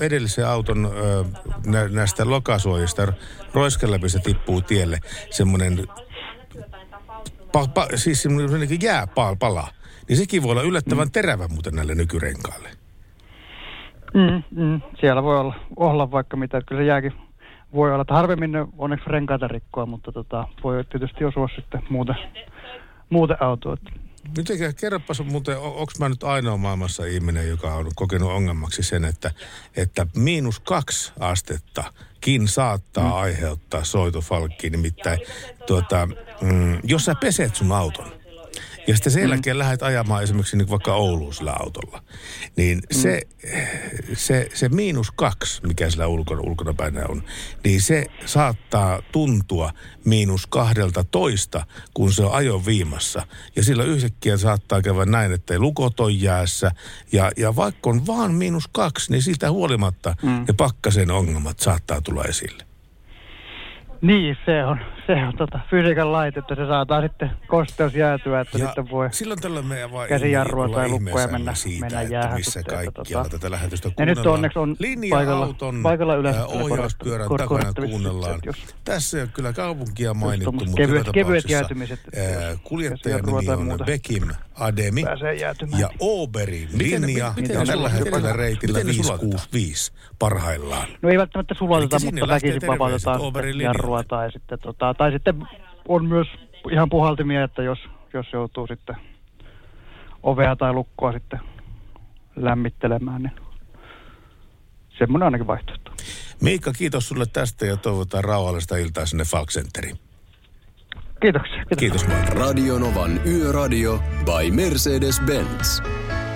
edellisen auton nä, näistä lokasuojista roiskan läpi se tippuu tielle, semmoinen, pa, pa, siis semmoinen jääpala, niin sekin voi olla yllättävän terävä muuten näille nykyrenkaille. Mm, mm, siellä voi olla, olla vaikka mitä, että kyllä se jääkin voi olla, että harvemmin ne onneksi renkaita rikkoa, mutta tota, voi tietysti osua sitten muuten, muuten autoa. Mitenkä, kerropas muuten, onko mä nyt ainoa maailmassa ihminen, joka on kokenut ongelmaksi sen, että, että miinus kaksi astettakin saattaa mm. aiheuttaa soitofalkkiin. Nimittäin, tuota, mm, jos sä peset sun auton, ja sitten sen jälkeen mm. lähdet ajamaan esimerkiksi niin vaikka Ouluun sillä autolla, niin mm. se, se, se miinus kaksi, mikä sillä ulkona, ulkona päin on, niin se saattaa tuntua miinus kahdelta toista, kun se on ajon viimassa. Ja sillä yhtäkkiä saattaa käydä näin, että ei lukot on jäässä. Ja, ja vaikka on vaan miinus kaksi, niin siitä huolimatta mm. ne pakkasen ongelmat saattaa tulla esille. Niin, se on, se on tota, fysiikan lait, että se saattaa sitten kosteus jäätyä, että Ja sitten voi silloin tällöin meidän vaan käsijarrua tai lukkoja mennä, siitä, mennä jäähän. missä kaikkialla tota, tätä lähetystä ja kuunnellaan. nyt onneksi on paikalla, paikalla yleensä ohjauspyörän kor- takana kuunnellaan. jos- Tässä ei ole kyllä kaupunkia mainittu, mutta kevyet- kevyet jäätymiset, ää, kuljettajan nimi on muuta Bekim Ademi ja Oberin Miten linja miten on tällä hetkellä reitillä Miten ne sulatetaan? 565 parhaillaan. No ei välttämättä sulateta, mutta väkisin vapautetaan jarrua tai sitten, tota, tai sitten on myös ihan puhaltimia, että jos, jos joutuu sitten ovea tai lukkoa sitten lämmittelemään, niin semmoinen ainakin vaihtoehto. Miikka, kiitos sulle tästä ja toivotaan rauhallista iltaa sinne Falk Centeriin. Kiitoksia. Kiitos. Kiitos. Radionovan Yöradio by Mercedes-Benz.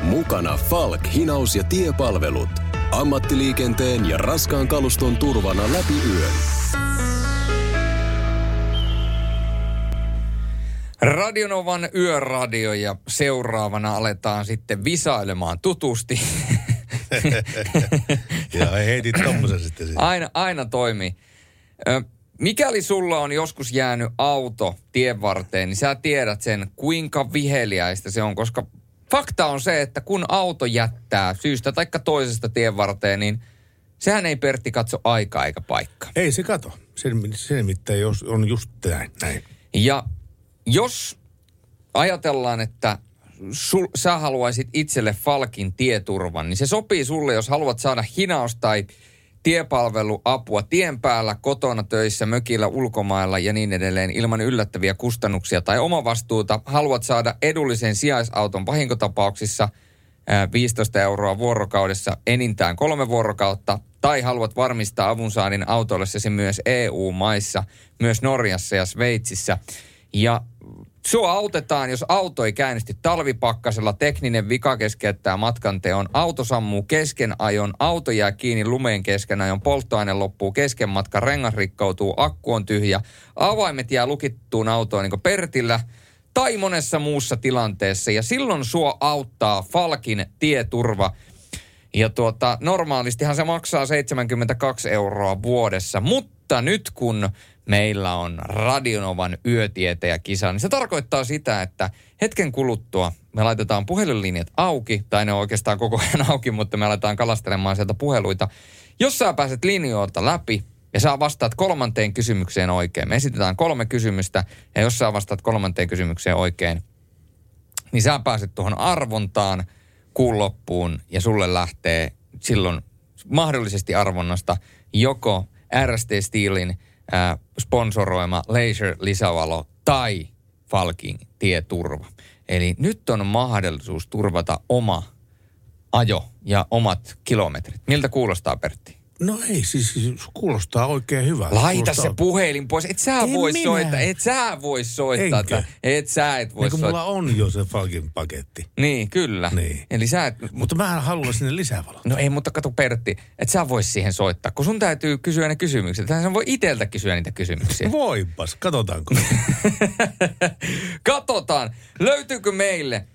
Mukana Falk, hinaus ja tiepalvelut. Ammattiliikenteen ja raskaan kaluston turvana läpi yön. Radionovan yöradio ja seuraavana aletaan sitten visailemaan tutusti. Ja heitit tommosen sitten siihen. Aina, aina toimii. Ö, mikäli sulla on joskus jäänyt auto tien varteen, niin sä tiedät sen, kuinka viheliäistä se on, koska fakta on se, että kun auto jättää syystä tai toisesta tien varteen, niin sehän ei Pertti katso aikaa eikä paikkaa. Ei se kato. Se, se nimittäin jos on just näin. näin. Ja jos ajatellaan, että sul, sä haluaisit itselle Falkin tieturvan, niin se sopii sulle, jos haluat saada hinaus- tai tiepalveluapua tien päällä, kotona, töissä, mökillä, ulkomailla ja niin edelleen ilman yllättäviä kustannuksia tai omavastuuta. Haluat saada edullisen sijaisauton vahinkotapauksissa ää, 15 euroa vuorokaudessa enintään kolme vuorokautta tai haluat varmistaa avunsaannin autoillesi myös EU-maissa, myös Norjassa ja Sveitsissä. Ja Sua autetaan, jos auto ei käynnisty talvipakkasella, tekninen vika keskeyttää matkanteon, auto sammuu kesken ajon, auto jää kiinni lumeen kesken ajon, polttoaine loppuu kesken matkan, rengas rikkoutuu, akku on tyhjä, avaimet jää lukittuun autoon niin kuin Pertillä tai monessa muussa tilanteessa. Ja silloin sua auttaa Falkin tieturva. Ja tuota, normaalistihan se maksaa 72 euroa vuodessa, mutta nyt kun meillä on Radionovan yötietäjäkisa, niin se tarkoittaa sitä, että hetken kuluttua me laitetaan puhelinlinjat auki, tai ne on oikeastaan koko ajan auki, mutta me aletaan kalastelemaan sieltä puheluita. Jos sä pääset linjoilta läpi ja sä vastaat kolmanteen kysymykseen oikein, me esitetään kolme kysymystä, ja jos sä vastaat kolmanteen kysymykseen oikein, niin sä pääset tuohon arvontaan kuun loppuun ja sulle lähtee silloin mahdollisesti arvonnasta joko RST Steelin äh, sponsoroima Laser lisävalo tai Falkin tieturva. Eli nyt on mahdollisuus turvata oma ajo ja omat kilometrit. Miltä kuulostaa Pertti? No ei, siis, siis kuulostaa oikein hyvältä. Laita kuulostaa se puhelin pois. Et sä En voi minä. soittaa. Et sä voi soittaa. Enkö? tätä. Et sä et voi Niin soittaa. mulla on jo se Falkin paketti. Niin, kyllä. Niin. Eli sä et, Mutta mä haluan sinne lisävalot. No ei, mutta kato Pertti, että sä vois siihen soittaa, kun sun täytyy kysyä ne kysymykset. Tähän voi iteltä kysyä niitä kysymyksiä. Voipas, katsotaanko. Katsotaan, löytyykö meille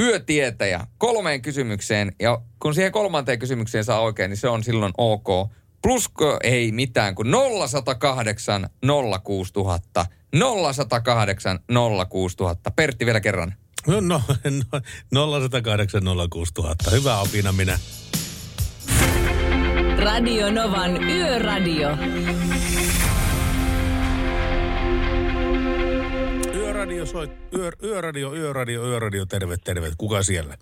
yötietäjä kolmeen kysymykseen. Ja kun siihen kolmanteen kysymykseen saa oikein, niin se on silloin ok. Plusko ei mitään kuin 0108 06000. 0108 06000. Pertti vielä kerran. No, no, no 0108 06000. Hyvä opina minä. Radio Novan Yöradio. Yöradio, soit, yö, yöradio, yöradio, yöradio, terve, terve. Kuka siellä?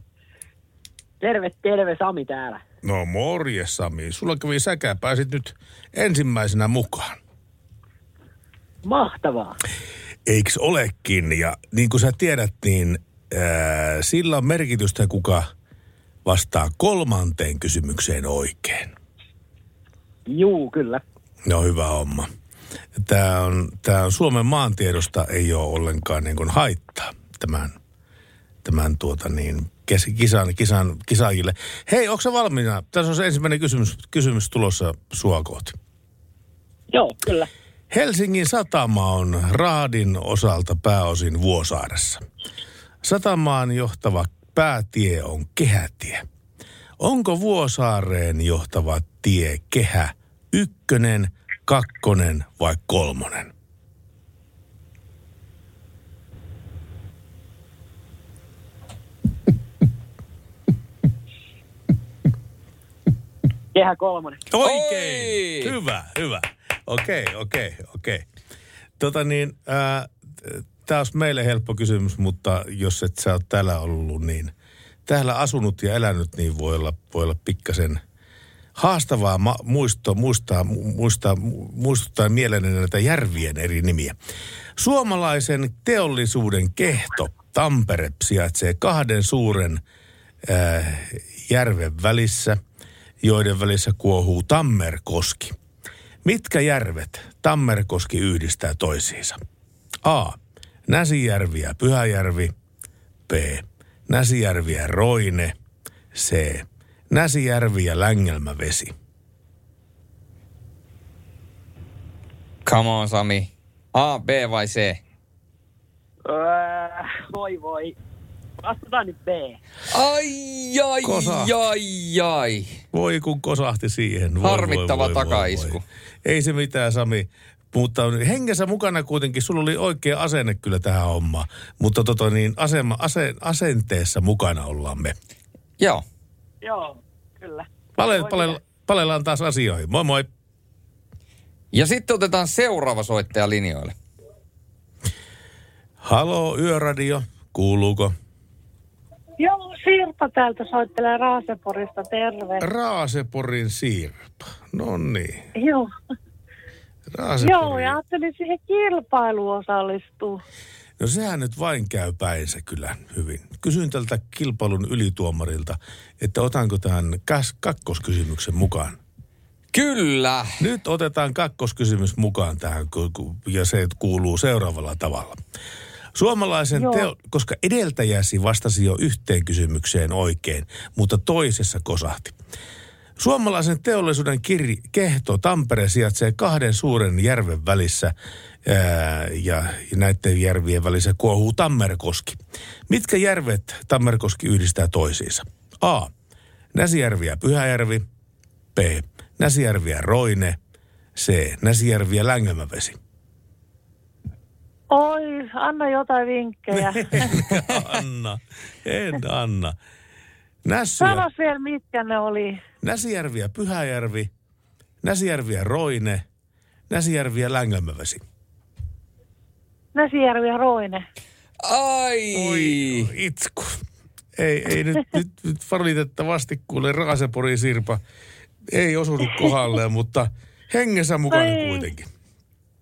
Terve, terve, Sami täällä. No morjes Sami, sulla kävi säkä, pääsit nyt ensimmäisenä mukaan. Mahtavaa. Eiks olekin? Ja niin kuin sä tiedät, niin ää, sillä on merkitystä, kuka vastaa kolmanteen kysymykseen oikein. Juu, kyllä. No hyvä homma. Tämä on, tämä on Suomen maantiedosta ei ole ollenkaan niin kuin haittaa tämän, tämän tuota niin, kisan, kisan, kisaajille. Hei, onko valmiina? Tässä on se ensimmäinen kysymys, kysymys tulossa sua kohti. Joo, kyllä. Helsingin satama on raadin osalta pääosin Vuosaaressa. Satamaan johtava päätie on kehätie. Onko Vuosaareen johtava tie kehä ykkönen, kakkonen vai kolmonen? Kehä kolmonen. Oikein! Oi! Hyvä, hyvä. Okei, okei, okei. Tota niin, tämä olisi meille helppo kysymys, mutta jos et sä ole täällä ollut, niin täällä asunut ja elänyt, niin voi olla, voi olla pikkasen haastavaa ma- muisto, muistaa, mu- muistaa, mu- muistuttaa mieleen näitä järvien eri nimiä. Suomalaisen teollisuuden kehto Tampere sijaitsee kahden suuren äh, järven välissä, joiden välissä kuohuu Tammerkoski. Mitkä järvet Tammerkoski yhdistää toisiinsa? A. Näsijärvi ja Pyhäjärvi. B. Näsijärvi ja Roine. C. Näsijärvi ja Längelmävesi. Come on, Sami. A, B vai C? Öö, voi voi. Vastataan nyt B. Ai, ai, Kosahti. ai, ai. Voi kun kosahti siihen. Voi, Harmittava voi, voi, takaisku. Voi, voi. Ei se mitään, Sami. Mutta hengessä mukana kuitenkin, sulla oli oikea asenne kyllä tähän hommaan. Mutta tota niin, asema, ase, asenteessa mukana ollaan me. Joo. Joo, kyllä. Pale, pale, palellaan taas asioihin. Moi moi. Ja sitten otetaan seuraava soittaja linjoille. Halo, Yöradio. Kuuluuko? Joo, Sirpa täältä soittelee Raaseporista, terve. Raaseporin Sirpa. No niin. Joo, Raasepori. Joo ja ajattelin siihen kilpailuun osallistua. No sehän nyt vain käy päinsä kyllä hyvin. Kysyn tältä kilpailun ylituomarilta, että otanko tähän kakkoskysymyksen mukaan. Kyllä. Nyt otetaan kakkoskysymys mukaan tähän, ja se kuuluu seuraavalla tavalla. Suomalaisen Joo. teo, koska edeltäjäsi vastasi jo yhteen kysymykseen oikein, mutta toisessa kosahti. Suomalaisen teollisuuden kirri, kehto Tampere sijaitsee kahden suuren järven välissä ja, näiden järvien välissä kuohuu Tammerkoski. Mitkä järvet Tammerkoski yhdistää toisiinsa? A. Näsijärvi ja Pyhäjärvi. B. Näsijärvi ja Roine. C. Näsijärvi ja Längemävesi. Oi, anna jotain vinkkejä. Anna, en anna. Nässy ja, Sanos vielä, mitkä ne oli. Näsijärvi ja Pyhäjärvi, Näsijärvi ja Roine, Näsijärvi ja Längelmävesi. Näsijärvi ja Roine. Ai. Oi, itku. Ei, ei nyt, nyt, nyt valitettavasti kuule Raasepori Sirpa. Ei osunut kohdalle, mutta hengessä mukana Ei. kuitenkin.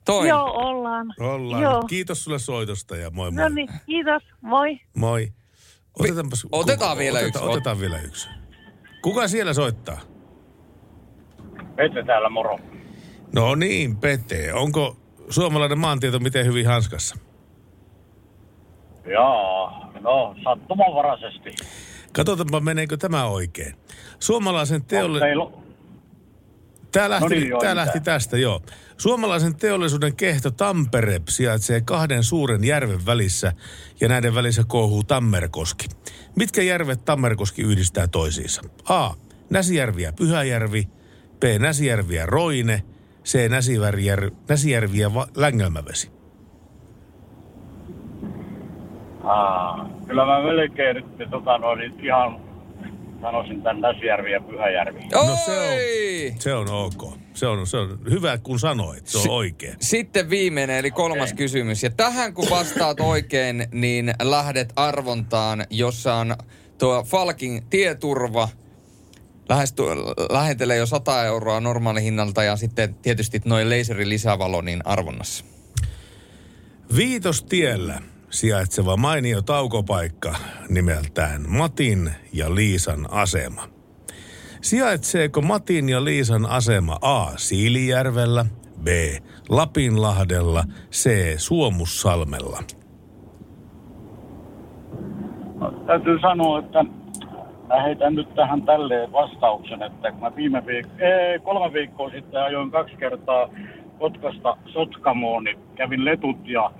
Toi. Joo, ollaan. Ollaan. Joo. Kiitos sulle soitosta ja moi moi. No niin, kiitos. Moi. Moi. Otetaanpas, otetaan vielä oteta, yksi. Otetaan vielä yksi. Kuka siellä soittaa? Pete täällä moro. No niin, Pete. Onko suomalainen maantieto miten hyvin hanskassa? Jaa, no sattumanvaraisesti. Katsotaanpa, meneekö tämä oikein. Suomalaisen Teolli... teollisuuden... Tämä lähti, No niin, joo, tämä lähti tästä, joo. Suomalaisen teollisuuden kehto Tampere sijaitsee kahden suuren järven välissä ja näiden välissä kouhuu Tammerkoski. Mitkä järvet Tammerkoski yhdistää toisiinsa? A. Näsijärvi ja Pyhäjärvi. B. Näsijärvi ja Roine, C. Näsijärvi ja, Näsijärvi ja Längelmävesi. Aa, kyllä mä melkein nyt tota, noin, niin ihan sanoisin tämän Näsijärvi ja Pyhäjärvi. No se on, se on ok. Se on, se on hyvä, kun sanoit. Se on oikein. Sitten viimeinen, eli kolmas kysymys. Ja tähän kun vastaat oikein, niin lähdet arvontaan, jossa on tuo Falkin tieturva. Lähesty, lähentelee jo 100 euroa normaalihinnalta ja sitten tietysti noin laserin lisävalo niin arvonnassa. Viitostiellä sijaitseva mainio taukopaikka nimeltään Matin ja Liisan asema. Sijaitseeko Matin ja Liisan asema A. Siilijärvellä, B. Lapinlahdella, C. Suomussalmella? No, täytyy sanoa, että mä heitän nyt tähän tälleen vastauksen, että kun mä viime viik- ee, kolme viikkoa sitten ajoin kaksi kertaa Kotkasta Sotkamoon, niin kävin letut ja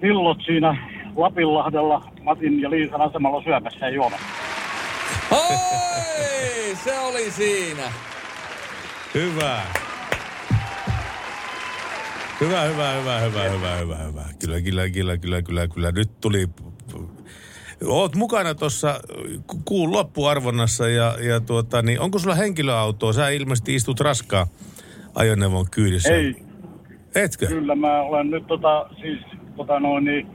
pillot siinä Lapinlahdella Matin ja Liisan asemalla syömässä ja juomassa. Oi, se oli siinä. Hyvä. Hyvä, hyvä, hyvä, hyvä, hyvä, hyvä, hyvä. Kyllä, kyllä, kyllä, kyllä, kyllä, kyllä. Nyt tuli... Oot mukana tuossa kuun loppuarvonnassa ja, ja tuota, niin onko sulla henkilöautoa? Sä ilmeisesti istut raskaan ajoneuvon kyydissä. Ei, Etkö? kyllä mä olen nyt tota, siis tota noin niin,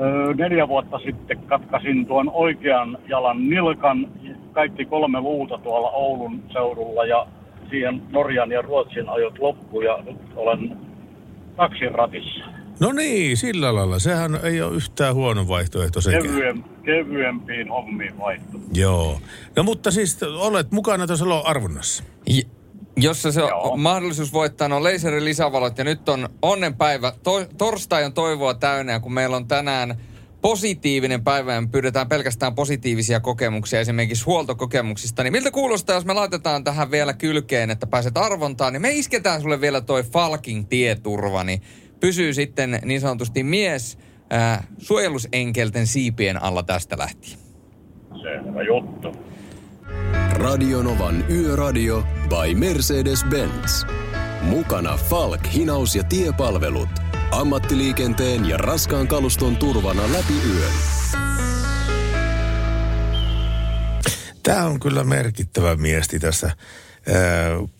ö, neljä vuotta sitten katkasin tuon oikean jalan nilkan, kaikki kolme luuta tuolla Oulun seudulla ja siihen Norjan ja Ruotsin ajot loppu ja nyt olen taksin ratissa. No niin, sillä lailla. Sehän ei ole yhtään huono vaihtoehto sekään. Kevyen, kevyempiin hommiin vaihtu. Joo. No mutta siis olet mukana tuossa arvonnassa. J- jossa se on mahdollisuus voittaa on laserin lisävalot ja nyt on onnenpäivä. To- torstai on toivoa täynnä ja kun meillä on tänään positiivinen päivä ja me pyydetään pelkästään positiivisia kokemuksia esimerkiksi huoltokokemuksista, niin miltä kuulostaa, jos me laitetaan tähän vielä kylkeen, että pääset arvontaan, niin me isketään sulle vielä toi Falkin tieturva, niin pysyy sitten niin sanotusti mies ää, suojelusenkelten siipien alla tästä lähtien. Selvä juttu. Radionovan Yöradio by Mercedes-Benz. Mukana Falk, hinaus ja tiepalvelut. Ammattiliikenteen ja raskaan kaluston turvana läpi yön. Tämä on kyllä merkittävä miesti tässä.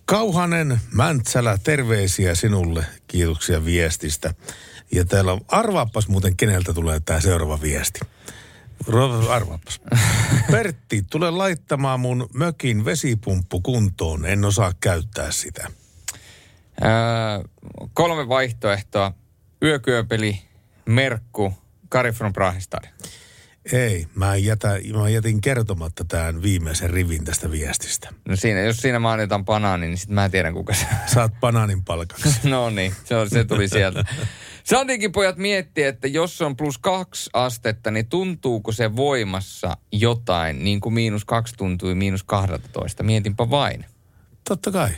Kauhanen, Mäntsälä, terveisiä sinulle. Kiitoksia viestistä. Ja täällä on, arvaappas muuten, keneltä tulee tämä seuraava viesti. Arvaappas. Pertti, tule laittamaan mun mökin vesipumppu kuntoon. En osaa käyttää sitä. Öö, kolme vaihtoehtoa. Yökyöpeli, Merkku, Kari from Brahistad. Ei, mä, jätä, mä jätin kertomatta tämän viimeisen rivin tästä viestistä. No siinä, jos siinä mainitaan banaani, niin sitten mä tiedän kuka se Saat banaanin palkaksi. No niin, se, on, se tuli sieltä. Sandikin pojat miettii, että jos on plus kaksi astetta, niin tuntuuko se voimassa jotain, niin kuin miinus kaksi tuntui miinus 12. Mietinpä vain. Totta kai,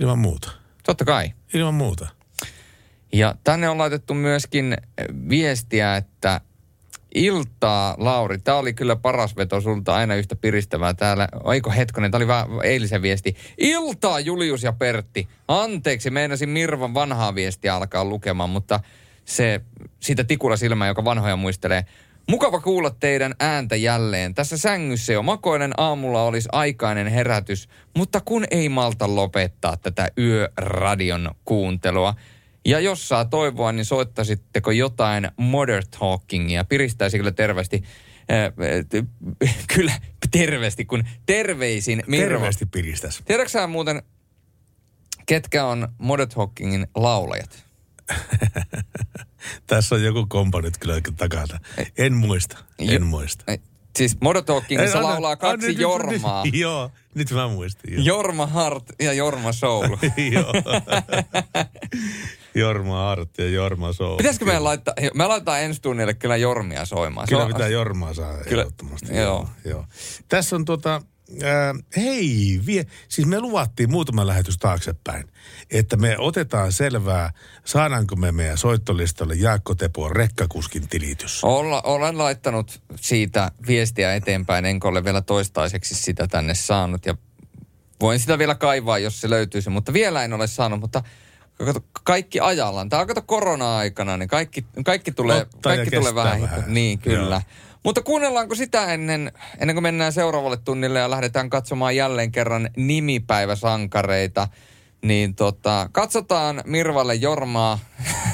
ilman muuta. Totta kai. Ilman muuta. Ja tänne on laitettu myöskin viestiä, että iltaa, Lauri. Tämä oli kyllä paras veto sulta, aina yhtä piristävää täällä. Aiko hetkonen, tämä oli vähän eilisen viesti. Iltaa, Julius ja Pertti. Anteeksi, meinasin Mirvan vanhaa viestiä alkaa lukemaan, mutta se, siitä tikulla silmä, joka vanhoja muistelee. Mukava kuulla teidän ääntä jälleen. Tässä sängyssä jo makoinen aamulla olisi aikainen herätys, mutta kun ei malta lopettaa tätä yöradion kuuntelua. Ja jos saa toivoa, niin soittaisitteko jotain Modern Talkingia? Piristäisi kyllä terveesti. Äh, äh, kyllä terveesti, kun terveisin Mirva. Terveesti piristäs. Tiedätkö muuten, ketkä on Modern Talkingin laulajat? Tässä on joku kompa nyt kyllä takana. En muista, en Jo- muista. Siis Modern Talkingissa Ei, anna- laulaa kaksi anna nyt- Jormaa. Nyt, joo, nyt mä muistin. Joo. Jorma Hart ja Jorma Soul. joo. Jorma Art ja Jorma Soul. Pitäisikö meidän laittaa, me laitetaan ensi tunnille kyllä Jormia soimaan. Kyllä pitää Jormaa saa Kyllä, ehdottomasti. joo. joo. Tässä on tota, äh, hei, vie, siis me luvattiin muutama lähetys taaksepäin, että me otetaan selvää, saadaanko me meidän soittolistalle Jaakko Tepoon rekkakuskin tilitys. Olla, olen laittanut siitä viestiä eteenpäin, enkä ole vielä toistaiseksi sitä tänne saanut. Ja Voin sitä vielä kaivaa, jos se löytyisi, mutta vielä en ole saanut, mutta kato, kaikki ajallaan. Tämä on kato korona-aikana, niin kaikki, kaikki tulee, Ottaa ja kaikki tulee vähän. vähän. Niin, kyllä. Joo. Mutta kuunnellaanko sitä ennen, ennen kuin mennään seuraavalle tunnille ja lähdetään katsomaan jälleen kerran nimipäiväsankareita, niin tota, katsotaan Mirvalle Jormaa,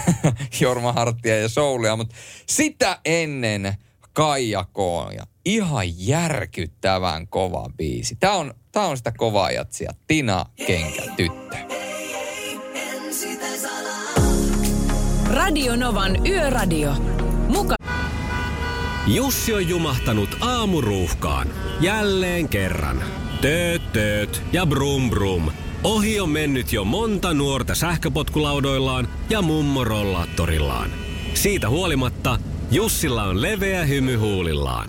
Jorma Harttia ja Soulia, mutta sitä ennen Kaija Kooja. Ihan järkyttävän kova biisi. Tää on, tää on sitä kovaa jatsia. Tina Kenkä tyttö. Radio Novan Yöradio. Muka Jussi on jumahtanut aamuruuhkaan. Jälleen kerran. Tööt, tööt ja brum brum. Ohi on mennyt jo monta nuorta sähköpotkulaudoillaan ja mummorollaattorillaan. Siitä huolimatta Jussilla on leveä hymy huulillaan.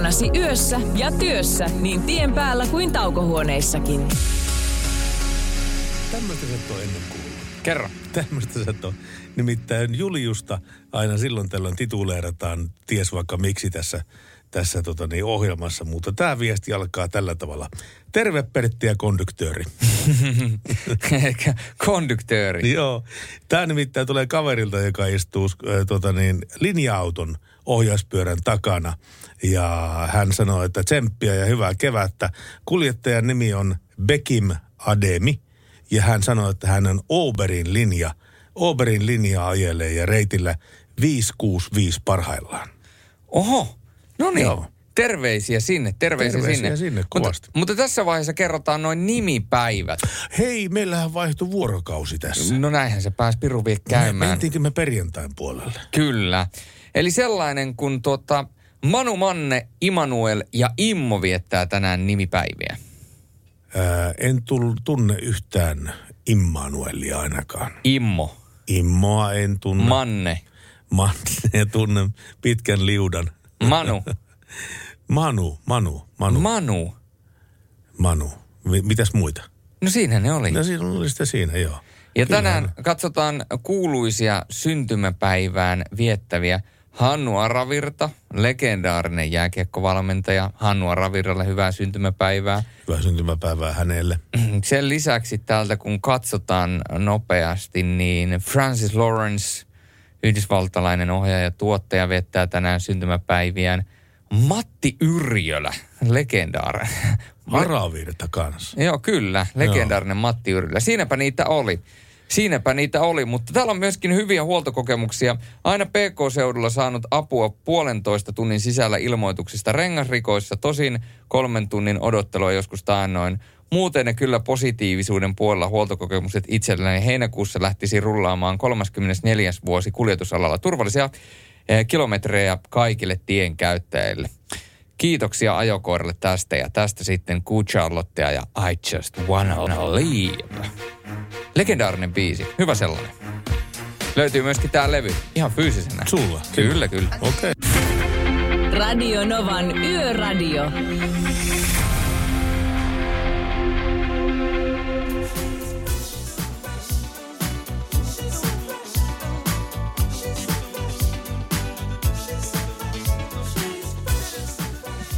Mukanasi yössä ja työssä niin tien päällä kuin taukohuoneissakin. Tämmöistä sä et ole ennen kuullut. Kerro. Tämmöistä sä et ole. Nimittäin Juliusta aina silloin tällöin tituleerataan, ties vaikka miksi tässä, tässä tota niin, ohjelmassa, mutta tämä viesti alkaa tällä tavalla. Terve Pertti ja konduktööri. Ehkä konduktööri. Joo. Tämä nimittäin tulee kaverilta, joka istuu äh, tota niin, linja-auton ohjauspyörän takana. Ja hän sanoo, että tsemppiä ja hyvää kevättä. Kuljettajan nimi on Bekim Ademi. Ja hän sanoi, että hän on Oberin linja. Oberin linja ajelee ja reitillä 565 parhaillaan. Oho, no niin. Joo. Terveisiä sinne, terveisiä, Terveisiä sinne. sinne, mutta, kovasti. mutta tässä vaiheessa kerrotaan noin nimipäivät. Hei, meillähän vaihtui vuorokausi tässä. No näinhän se pääsi Piru vie käymään. Mentiinkö me perjantain puolelle? Kyllä. Eli sellainen kun tuota, Manu Manne, Immanuel ja Immo viettää tänään nimipäiviä. Ää, en tull, tunne yhtään Immanuelia ainakaan. Immo, Immoa en tunne. Manne, Manne tunnen pitkän liudan. Manu, Manu, Manu, Manu, Manu. Manu. Mi- Mitäs muita? No siinä ne oli. No siinä oli sitä siinä, joo. Ja tänään katsotaan kuuluisia syntymäpäivään viettäviä. Hannu Aravirta, legendaarinen jääkiekkovalmentaja. Hannu Aravirralle hyvää syntymäpäivää. Hyvää syntymäpäivää hänelle. Sen lisäksi täältä kun katsotaan nopeasti, niin Francis Lawrence, yhdysvaltalainen ohjaaja ja tuottaja, viettää tänään syntymäpäiviään. Matti Yrjölä, legendaarinen. Varavirta kanssa. Joo, kyllä. Legendaarinen Matti Yrjölä. Siinäpä niitä oli. Siinäpä niitä oli, mutta täällä on myöskin hyviä huoltokokemuksia. Aina PK-seudulla saanut apua puolentoista tunnin sisällä ilmoituksista rengasrikoissa, tosin kolmen tunnin odottelua joskus taannoin. Muuten ne kyllä positiivisuuden puolella huoltokokemukset itselläni heinäkuussa lähtisi rullaamaan 34. vuosi kuljetusalalla. Turvallisia eh, kilometrejä kaikille tien käyttäjille. Kiitoksia ajokoiralle tästä ja tästä sitten Good Charlottea ja I Just Wanna Leave. Legendaarinen biisi, hyvä sellainen. Löytyy myöskin tää levy, ihan fyysisenä. Sulla? Kyllä, kyllä. Okei. Radio Novan Yöradio.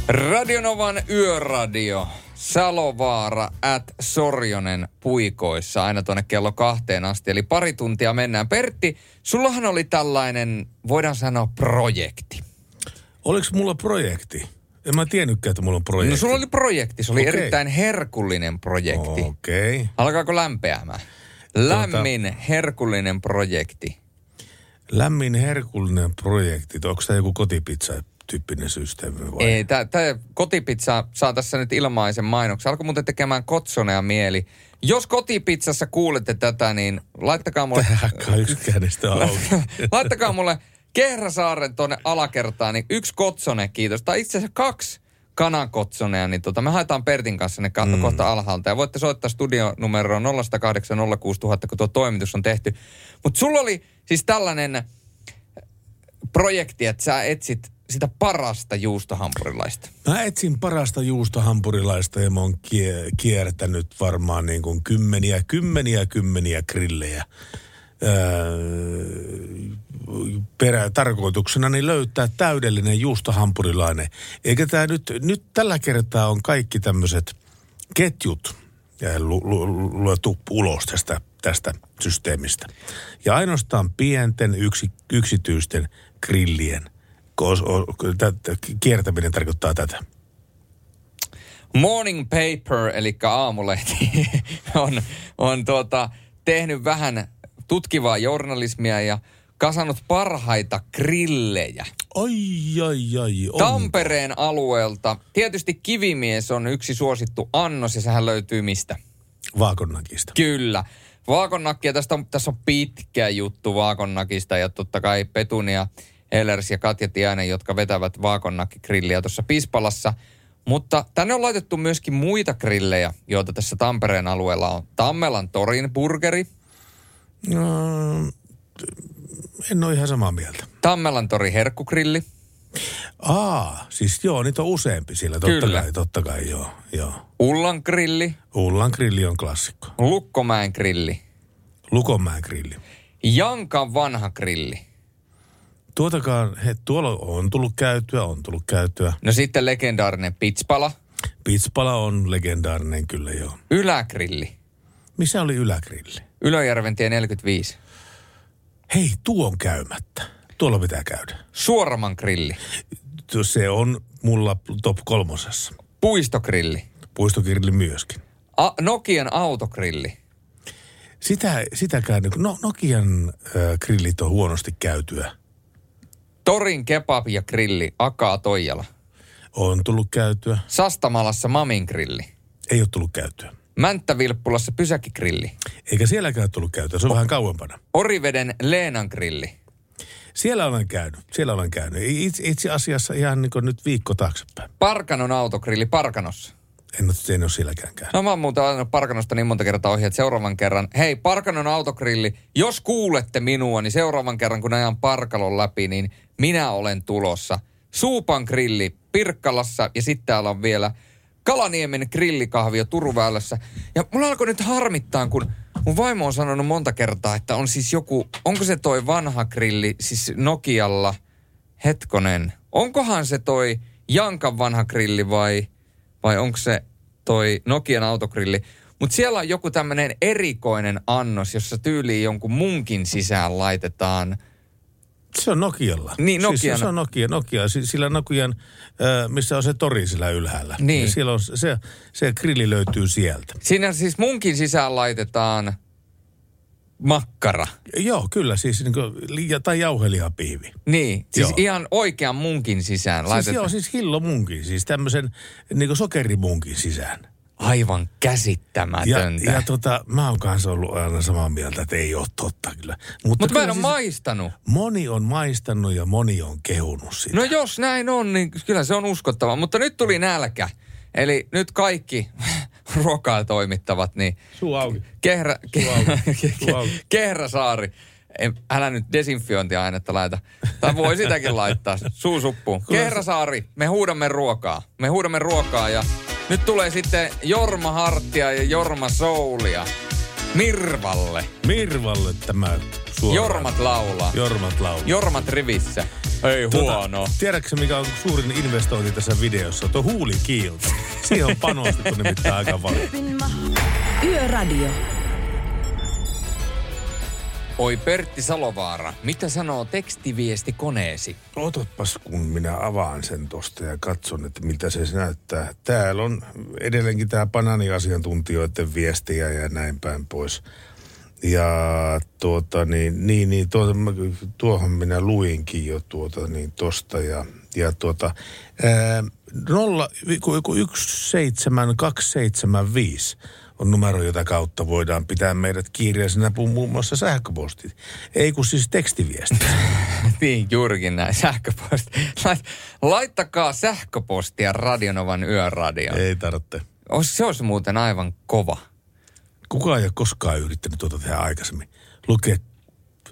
Radionovan yöradio. Salovaara at Sorjonen puikoissa aina tuonne kello kahteen asti. Eli pari tuntia mennään. Pertti, sullahan oli tällainen, voidaan sanoa, projekti. Oliko mulla projekti? En mä tiennytkään, että mulla on projekti. No sulla oli projekti, se oli Okei. erittäin herkullinen projekti. Okei. Okay. Alkaako lämpeämään? Lämmin, herkullinen projekti. Lämmin herkullinen projekti. Onko tämä joku kotipizza-tyyppinen systeemi vai? Ei, tämä kotipizza saa tässä nyt ilmaisen mainoksen. Alkoi muuten tekemään kotsonea mieli. Jos kotipizzassa kuulette tätä, niin laittakaa mulle... Auki. laittakaa mulle Kehräsaaren tuonne alakertaan, niin yksi kotsone, kiitos. Tai itse asiassa kaksi kanakotsoneja, niin tota, me haetaan Pertin kanssa ne katto mm. kohta alhaalta. Ja voitte soittaa studionumeroon 0108 06000, kun tuo toimitus on tehty. Mutta sulla oli siis tällainen projekti, että sä etsit sitä parasta juustohampurilaista. Mä etsin parasta juustohampurilaista ja mä oon kie- kiertänyt varmaan niin kuin kymmeniä, kymmeniä, kymmeniä grillejä. Öö, perä, tarkoituksena niin löytää täydellinen juustohampurilainen. Eikä tämä nyt, nyt tällä kertaa on kaikki tämmöiset ketjut ja lu, lu, luotu ulos tästä, tästä systeemistä. Ja ainoastaan pienten yksi, yksityisten grillien kiertäminen tarkoittaa tätä. Morning Paper, eli aamulehti, on, on tuota, tehnyt vähän tutkivaa journalismia ja kasannut parhaita grillejä. Ai, ai, ai. onko? Tampereen alueelta. Tietysti kivimies on yksi suosittu annos ja sehän löytyy mistä? Vaakonnakista. Kyllä. Vaakonnakkia, tästä on, tässä on pitkä juttu Vaakonnakista ja totta kai Petunia, Ellers ja Katja Tiainen, jotka vetävät Vaakonnakki-grilliä tuossa Pispalassa. Mutta tänne on laitettu myöskin muita grillejä, joita tässä Tampereen alueella on. Tammelan Torin burgeri, No, en ole ihan samaa mieltä. Tammelan tori herkkugrilli, Aa, siis joo, niitä on useampi sillä, totta Kyllä. kai, totta kai, joo, joo. Ullan grilli, Ullan grilli on klassikko. Lukkomäen grilli, Lukonmäen grilli. Jankan vanha grilli. Tuotakaan, he, tuolla on tullut käytyä, on tullut käytyä. No sitten legendaarinen pitspala, Pitspala on legendaarinen kyllä joo. ylägrilli, Missä oli ylägrilli? Ylöjärven tie 45, Hei, tuo on käymättä. Tuolla pitää käydä. Suoraman grilli, Se on mulla top kolmosessa. puistogrilli, Puistogrilli myöskin. A- Nokian autogrilli, Sitä, sitäkään, no Nokian äh, grillit on huonosti käytyä. Torin kebab ja grilli, Akaa Toijala. On tullut käytyä. Sastamalassa Mamin grilli. Ei ole tullut käytyä. Mänttävilppulassa Pysäkigrilli. Eikä sielläkään tullut käytyä. Se on vähän kauempana. Oriveden Leenan grilli. Siellä olen käynyt. Siellä olen käynyt. Itse, itse asiassa ihan niin kuin nyt viikko taaksepäin. Parkanon autogrilli Parkanossa. En ole, sielläkään käynyt. No mä oon muuten ajanut Parkanosta niin monta kertaa ohi, että seuraavan kerran, hei Parkanon autogrilli, jos kuulette minua, niin seuraavan kerran kun ajan Parkalon läpi, niin minä olen tulossa. Suupan grilli Pirkkalassa ja sitten täällä on vielä Kalaniemen grillikahvio Turuväylässä. Ja mulla alkoi nyt harmittaa, kun mun vaimo on sanonut monta kertaa, että on siis joku, onko se toi vanha grilli, siis Nokialla, hetkonen, onkohan se toi Jankan vanha grilli vai, vai onko se toi Nokian autogrilli? Mutta siellä on joku tämmöinen erikoinen annos, jossa tyyliin jonkun munkin sisään laitetaan Se on Nokialla. Niin, Siis Nokian. se on Nokia, Nokia. Siis Sillä Nokian, missä on se tori sillä ylhäällä. Niin. Ja siellä on, se, se grilli löytyy sieltä. Siinä siis munkin sisään laitetaan makkara. Joo, kyllä siis, niin kuin, tai jauhelihapiivi. Niin, siis Joo. ihan oikean munkin sisään Siis laitetaan. joo, siis hillomunkin, siis tämmöisen niin kuin sokerimunkin sisään. Aivan Ja, käsittämätöntä. ja tota, mä oon kanssa ollut aina samaa mieltä, että ei ole totta kyllä. Mutta mä kyllä en ole maistanut. Moni on maistanut ja moni on kehunut sitä. No jos näin on, niin kyllä se on uskottava. Mutta nyt tuli nälkä. Eli nyt kaikki ruokaa toimittavat, niin Suu auki. Kehrä, Suu auki. Suu auki. Kehräsaari. En, älä nyt desinfiointiainetta laita. Tai voi sitäkin laittaa. Suu suppuun. Kehräsaari, me huudamme ruokaa. Me huudamme ruokaa ja nyt tulee sitten Jorma Harttia ja Jorma Soulia. Mirvalle. Mirvalle tämä suoraan. Jormat laulaa. Jormat laulaa. Jormat rivissä. Ei huono. Tiedätkö mikä on suurin investointi tässä videossa? Tuo huulikiilto. Siihen on panostettu nimittäin aika paljon. Yöradio. Oi Pertti Salovaara, mitä sanoo tekstiviesti koneesi? Otatpas, kun minä avaan sen tosta ja katson, että miltä se näyttää. Täällä on edelleenkin tämä bananiasiantuntijoiden viestiä ja näin päin pois. Ja tuota niin, niin, niin tuota, mä- tuohon minä luinkin jo tuota niin tosta ja, ja tuota, ää, nolla, joku 17275 on numero, jota kautta voidaan pitää meidät kiireisenä muun muassa sähköpostit. Ei kun siis tekstiviesti. niin, juurikin näin. Sähköposti. Lait- Laittakaa sähköpostia Radionovan yöradio. Ei tarvitse. Ois- Se olisi muuten aivan kova. Kukaan ei ole koskaan yrittänyt tuota tehdä aikaisemmin. Lukee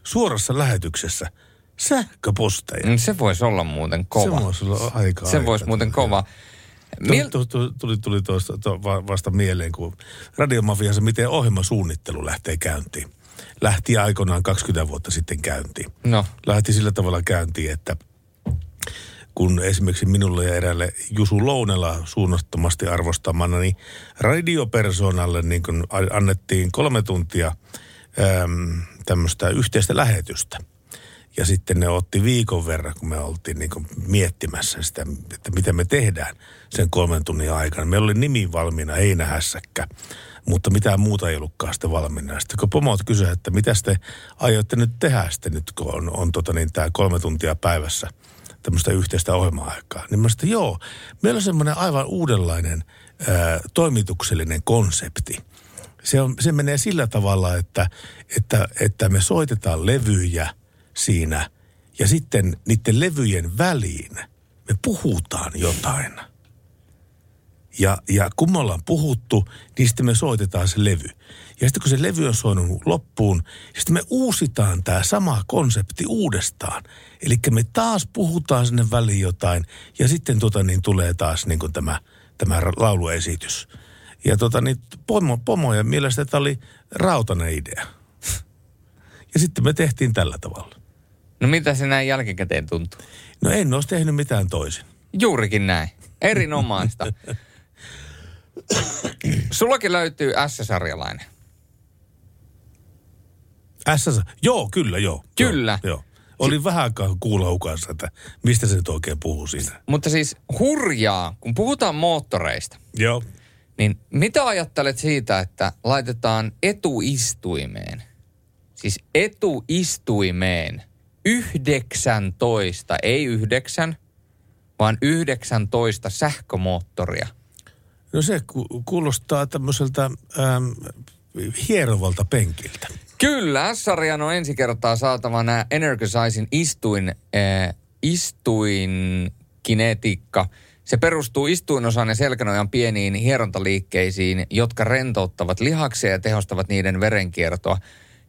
suorassa lähetyksessä sähköposteja. Mm, Se voisi olla muuten kova. Se voisi olla aika Se voisi muuten kova. Tuli, tuli, tuli, tuli tuosta to, va- vasta mieleen, kun radiomafiassa, miten ohjelmasuunnittelu lähtee käyntiin. Lähti aikoinaan 20 vuotta sitten käyntiin. No. Lähti sillä tavalla käyntiin, että kun esimerkiksi minulle ja eräälle Jusu Lounela suunnattomasti arvostamana, niin radiopersonalle niin kun annettiin kolme tuntia äm, tämmöistä yhteistä lähetystä. Ja sitten ne otti viikon verran, kun me oltiin niin kuin miettimässä sitä, että mitä me tehdään sen kolmen tunnin aikana. Meillä oli nimi valmiina, heinähässäkkä, mutta mitään muuta ei ollutkaan sitten valmiina. Sitten kun pomot kysyivät, että mitä te aiotte nyt tehdä sitten nyt, kun on, on tota niin, tämä kolme tuntia päivässä tämmöistä yhteistä ohjelma-aikaa. Niin mä sanoin, joo, meillä on semmoinen aivan uudenlainen ää, toimituksellinen konsepti. Se, on, se menee sillä tavalla, että, että, että me soitetaan levyjä siinä ja sitten niiden levyjen väliin me puhutaan jotain. Ja, ja kun me ollaan puhuttu, niin sitten me soitetaan se levy. Ja sitten kun se levy on soinut loppuun, niin sitten me uusitaan tämä sama konsepti uudestaan. Eli me taas puhutaan sinne väliin jotain ja sitten tota niin tulee taas niin kuin tämä, tämä lauluesitys. Ja tota niin pomo, pomojen mielestä tämä oli rautainen idea. Ja sitten me tehtiin tällä tavalla. No mitä se näin jälkikäteen tuntuu? No en olisi tehnyt mitään toisin. Juurikin näin. Erinomaista. Sullakin löytyy S-sarjalainen. SS, joo, kyllä, joo. Kyllä. Joo, joo. Oli vähän aikaa kuulla hukassa, että mistä se nyt oikein puhuu siinä. Mutta siis hurjaa, kun puhutaan moottoreista, Joo. niin mitä ajattelet siitä, että laitetaan etuistuimeen, siis etuistuimeen 19, ei yhdeksän, vaan 19 sähkömoottoria. No se ku- kuulostaa tämmöiseltä ähm, hierovalta penkiltä. Kyllä, S-sarjan on ensi kertaa saatava nämä Energizing istuin, äh, istuin kinetiikka. Se perustuu istuinosan ja selkänojan pieniin hierontaliikkeisiin, jotka rentouttavat lihaksia ja tehostavat niiden verenkiertoa.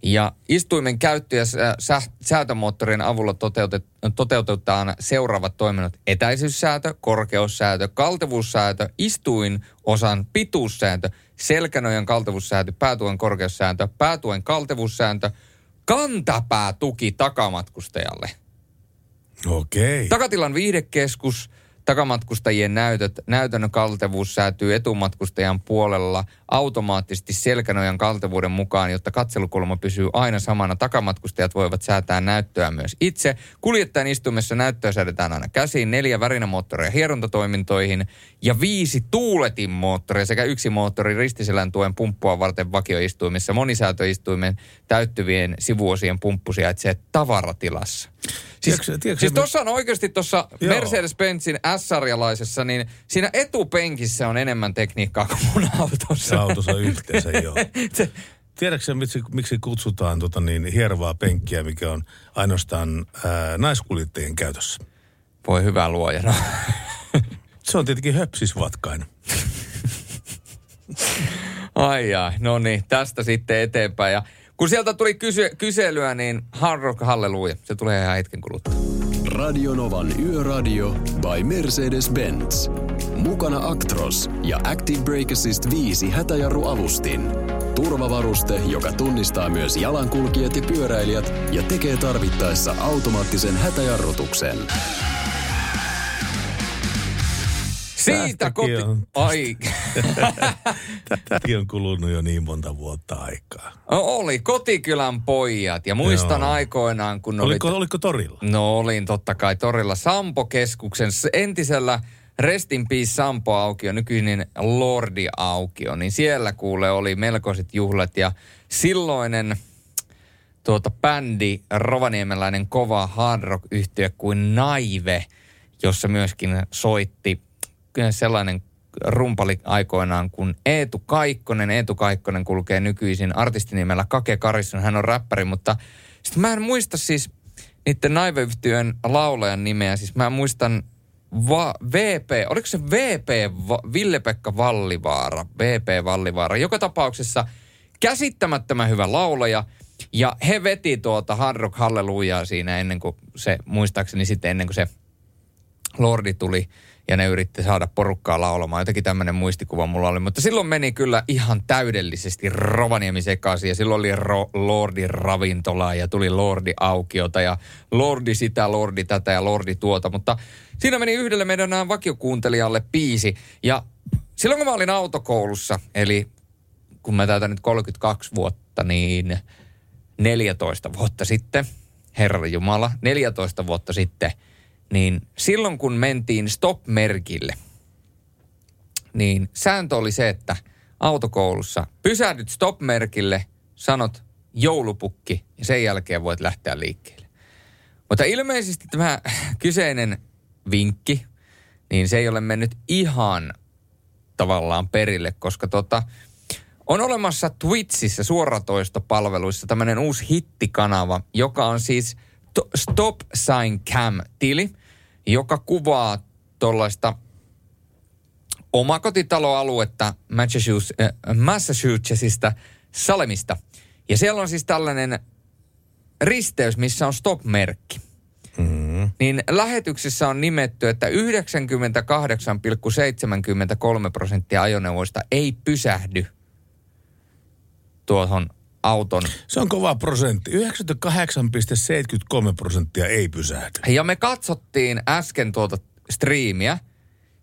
Ja istuimen käyttö ja sä- sä- säätömoottorien avulla toteutet, toteutetaan seuraavat toiminnot. Etäisyyssäätö, korkeussäätö, kaltevuussäätö, istuinosan pituussääntö, selkänojan kaltevuussäätö, päätuen korkeussääntö, päätuen kaltevuussääntö, kantapäätuki takamatkustajalle. Okei. Takatilan viihdekeskus, takamatkustajien näytöt, näytön kaltevuus säätyy etumatkustajan puolella automaattisesti selkänojan kaltevuuden mukaan, jotta katselukulma pysyy aina samana. Takamatkustajat voivat säätää näyttöä myös itse. Kuljettajan istumessa näyttöä säädetään aina käsiin, neljä värinämoottoria hierontatoimintoihin ja viisi tuuletinmoottoria sekä yksi moottori ristiselän tuen pumppua varten vakioistuimissa. Monisäätöistuimen täyttyvien sivuosien pumppu sijaitsee tavaratilassa. Siis, Tiedätkö- tiedätkö siis tuossa on oikeasti tuossa. Mercedes-Benzin S-sarjalaisessa, niin siinä etupenkissä on enemmän tekniikkaa kuin mun autossa. Se autossa yhteensä, joo. Se- Tiedätkö miksi, miksi kutsutaan tota niin, hierovaa penkkiä, mikä on ainoastaan ää, naiskuljettajien käytössä? Voi hyvä luoja. No. Se on tietenkin höpsisvatkainen. Ai ai, no niin, tästä sitten eteenpäin. Ja kun sieltä tuli kysy- kyselyä, niin Hard Rock Halleluja. Se tulee ihan hetken kuluttua. Radionovan Yöradio by Mercedes-Benz. Mukana Actros ja Active Brake Assist 5 hätäjarruavustin. Turvavaruste, joka tunnistaa myös jalankulkijat ja pyöräilijät ja tekee tarvittaessa automaattisen hätäjarrutuksen. Siitä koti... on- Ai, Tätäkin on kulunut jo niin monta vuotta aikaa. oli kotikylän pojat. Ja muistan Joo. aikoinaan, kun Oliko, oli... oliko torilla? No olin totta kai torilla Sampo-keskuksen entisellä Restin Peace Sampo-aukio, nykyinen Lordi-aukio, niin siellä kuule oli melkoiset juhlat ja silloinen tuota bändi, rovaniemeläinen kova hard rock kuin Naive, jossa myöskin soitti sellainen rumpali aikoinaan kuin Eetu Kaikkonen. Eetu Kaikkonen kulkee nykyisin artistinimellä Kake Karisson. Hän on räppäri, mutta sitten mä en muista siis niiden naiveyhtiön laulajan nimeä. Siis mä muistan Va- VP, oliko se VP Va- Ville-Pekka Vallivaara, VP Vallivaara. Joka tapauksessa käsittämättömän hyvä laulaja. Ja he veti tuota Hard Rock Hallelujaa siinä ennen kuin se, muistaakseni sitten ennen kuin se Lordi tuli ja ne yritti saada porukkaa laulamaan. Jotenkin tämmöinen muistikuva mulla oli. Mutta silloin meni kyllä ihan täydellisesti Rovaniemi sekaisin. Ja silloin oli ro- Lordi ravintola ja tuli Lordi aukiota ja Lordi sitä, Lordi tätä ja Lordi tuota. Mutta siinä meni yhdelle meidän nämä vakiokuuntelijalle piisi. Ja silloin kun mä olin autokoulussa, eli kun mä täytän nyt 32 vuotta, niin 14 vuotta sitten, Herra Jumala, 14 vuotta sitten, niin silloin kun mentiin stop-merkille, niin sääntö oli se, että autokoulussa pysähdyt stop-merkille, sanot joulupukki ja sen jälkeen voit lähteä liikkeelle. Mutta ilmeisesti tämä kyseinen vinkki, niin se ei ole mennyt ihan tavallaan perille, koska tota, on olemassa Twitchissä suoratoistopalveluissa tämmöinen uusi hittikanava, joka on siis to- Stop Sign Cam-tili, joka kuvaa tuollaista omakotitaloaluetta äh, Massachusettsista Salemista. Ja siellä on siis tällainen risteys, missä on stop-merkki. Mm. Niin lähetyksessä on nimetty, että 98,73 prosenttia ajoneuvoista ei pysähdy tuohon auton. Se on kova prosentti. 98,73 prosenttia ei pysähdy. Ja me katsottiin äsken tuota striimiä,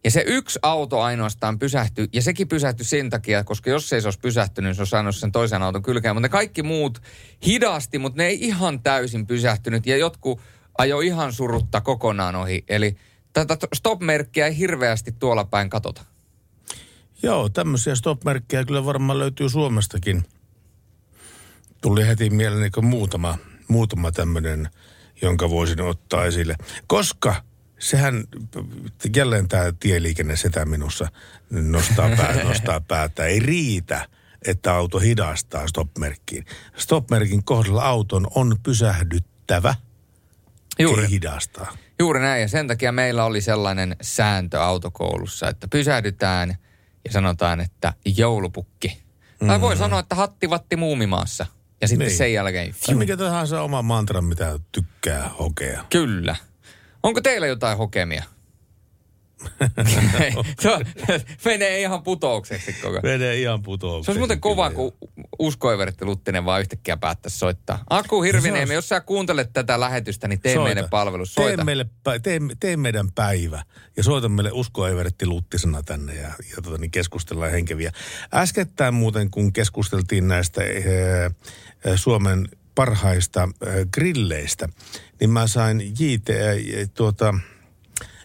ja se yksi auto ainoastaan pysähtyi, ja sekin pysähtyi sen takia, koska jos se ei se olisi pysähtynyt, se olisi saanut sen toisen auton kylkeen. Mutta ne kaikki muut hidasti, mutta ne ei ihan täysin pysähtynyt, ja jotkut ajo ihan surutta kokonaan ohi. Eli tätä stop-merkkiä ei hirveästi tuolla päin katota. Joo, tämmöisiä stop-merkkejä kyllä varmaan löytyy Suomestakin. Tuli heti mieleen niin muutama, muutama tämmöinen, jonka voisin ottaa esille. Koska sehän, jälleen tämä tieliikenne setä minussa nostaa, pää, nostaa päätä. Ei riitä, että auto hidastaa stop-merkkiin. Stop-merkin kohdalla auton on pysähdyttävä, Juuri. ei hidastaa. Juuri näin, ja sen takia meillä oli sellainen sääntö autokoulussa, että pysähdytään ja sanotaan, että joulupukki. Mm-hmm. Tai voi sanoa, että hattivatti muumimaassa. Ja sitten Niin. sen jälkeen... Tai mikä tahansa oma mantra, mitä tykkää hokea. Kyllä. Onko teillä jotain hokemia? Se menee ihan putoukseksi koko. Menee ihan putoukseksi. Se olisi muuten kova, kun Usko Evertti Luttinen vaan yhtäkkiä päättäisi soittaa. Aku Hirviniemi, jos sä kuuntelet tätä lähetystä, niin tee Soita. meille palvelus. Tee, Soita. meille, pä- tee, tee meidän päivä ja soita meille Usko Evertti Luttisena tänne ja, ja tota, niin keskustellaan henkeviä. Äskettäin muuten, kun keskusteltiin näistä ää, Suomen parhaista ää, grilleistä, niin mä sain JT, ää, tuota,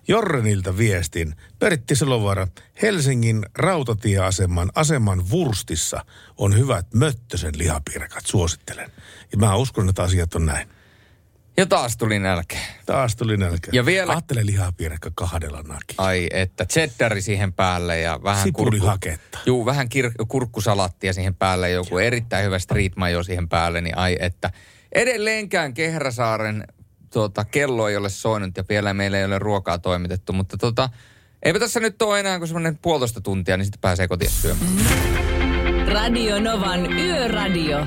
Jorrenilta viestin. Pertti Selovaara, Helsingin rautatieaseman aseman Vurstissa on hyvät Möttösen lihapiirakat, suosittelen. Ja mä uskon, että asiat on näin. Ja taas tuli nälkä. Taas tuli nälkä. Ja vielä- Ajattele lihapiirakka kahdella naki. Ai että, cheddari siihen päälle ja vähän Sipulihaketta. Juu, vähän kir- kurkkusalattia siihen päälle, joku erittäin hyvä street mayo siihen päälle, niin ai että. Edelleenkään Kehräsaaren tuota, kello ei ole soinut ja vielä meillä ei ole ruokaa toimitettu, mutta tota, eipä tässä nyt ole enää kuin semmoinen puolitoista tuntia, niin sitten pääsee kotiin syömään. Radio Novan Yöradio.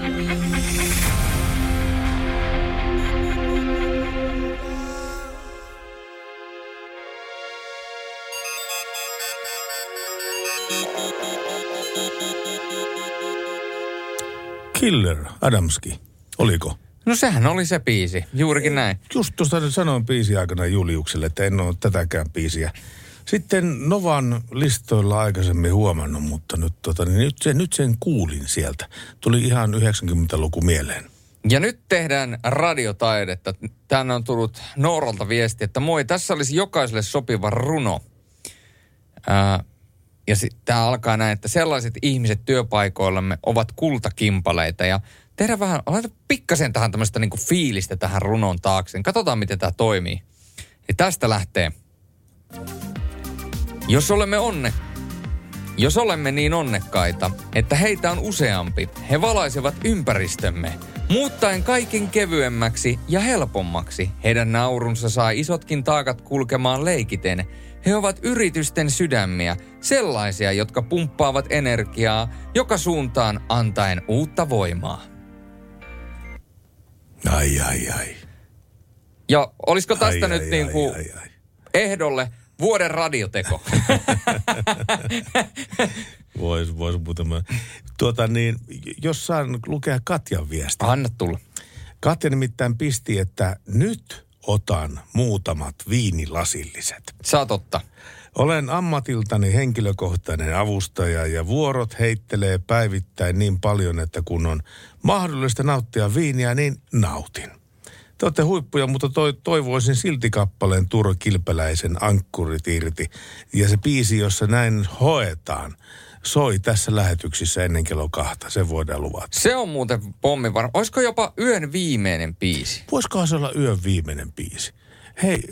Killer Adamski, oliko? No sehän oli se biisi, juurikin näin. Just tuosta sanoin biisi aikana Juliukselle, että en ole tätäkään biisiä. Sitten Novan listoilla aikaisemmin huomannut, mutta nyt, tota, niin nyt, sen, nyt sen kuulin sieltä. Tuli ihan 90-luku mieleen. Ja nyt tehdään radiotaidetta. Tänne on tullut Nooralta viesti, että moi, tässä olisi jokaiselle sopiva runo. Ää, ja tämä alkaa näin, että sellaiset ihmiset työpaikoillamme ovat kultakimpaleita. Ja tehdään vähän, laita pikkasen tähän tämmöistä niinku fiilistä tähän runon taakse. Katsotaan, miten tämä toimii. Ja tästä lähtee. Jos olemme onne, Jos olemme niin onnekkaita, että heitä on useampi, he valaisevat ympäristömme. Muuttaen kaiken kevyemmäksi ja helpommaksi, heidän naurunsa saa isotkin taakat kulkemaan leikiten. He ovat yritysten sydämiä, sellaisia, jotka pumppaavat energiaa joka suuntaan antaen uutta voimaa. Ai, ai, ai. Ja olisiko tästä Ai, nyt ai, niin ai, kuin ai, ai. ehdolle vuoden radioteko? Vois, vois muutama. Tuota niin, jos saan lukea Katjan viesti. Anna tulla. Katja nimittäin pisti, että nyt otan muutamat viinilasilliset. Saa totta. Olen ammatiltani henkilökohtainen avustaja ja vuorot heittelee päivittäin niin paljon, että kun on mahdollista nauttia viiniä, niin nautin. Te olette huippuja, mutta toi, toivoisin silti kappaleen Turo Kilpeläisen ankkurit irti. Ja se biisi, jossa näin hoetaan, soi tässä lähetyksissä ennen kello kahta. Se voidaan luvata. Se on muuten pommi varma. Olisiko jopa yön viimeinen biisi? Voisikohan se olla yön viimeinen biisi? Hei,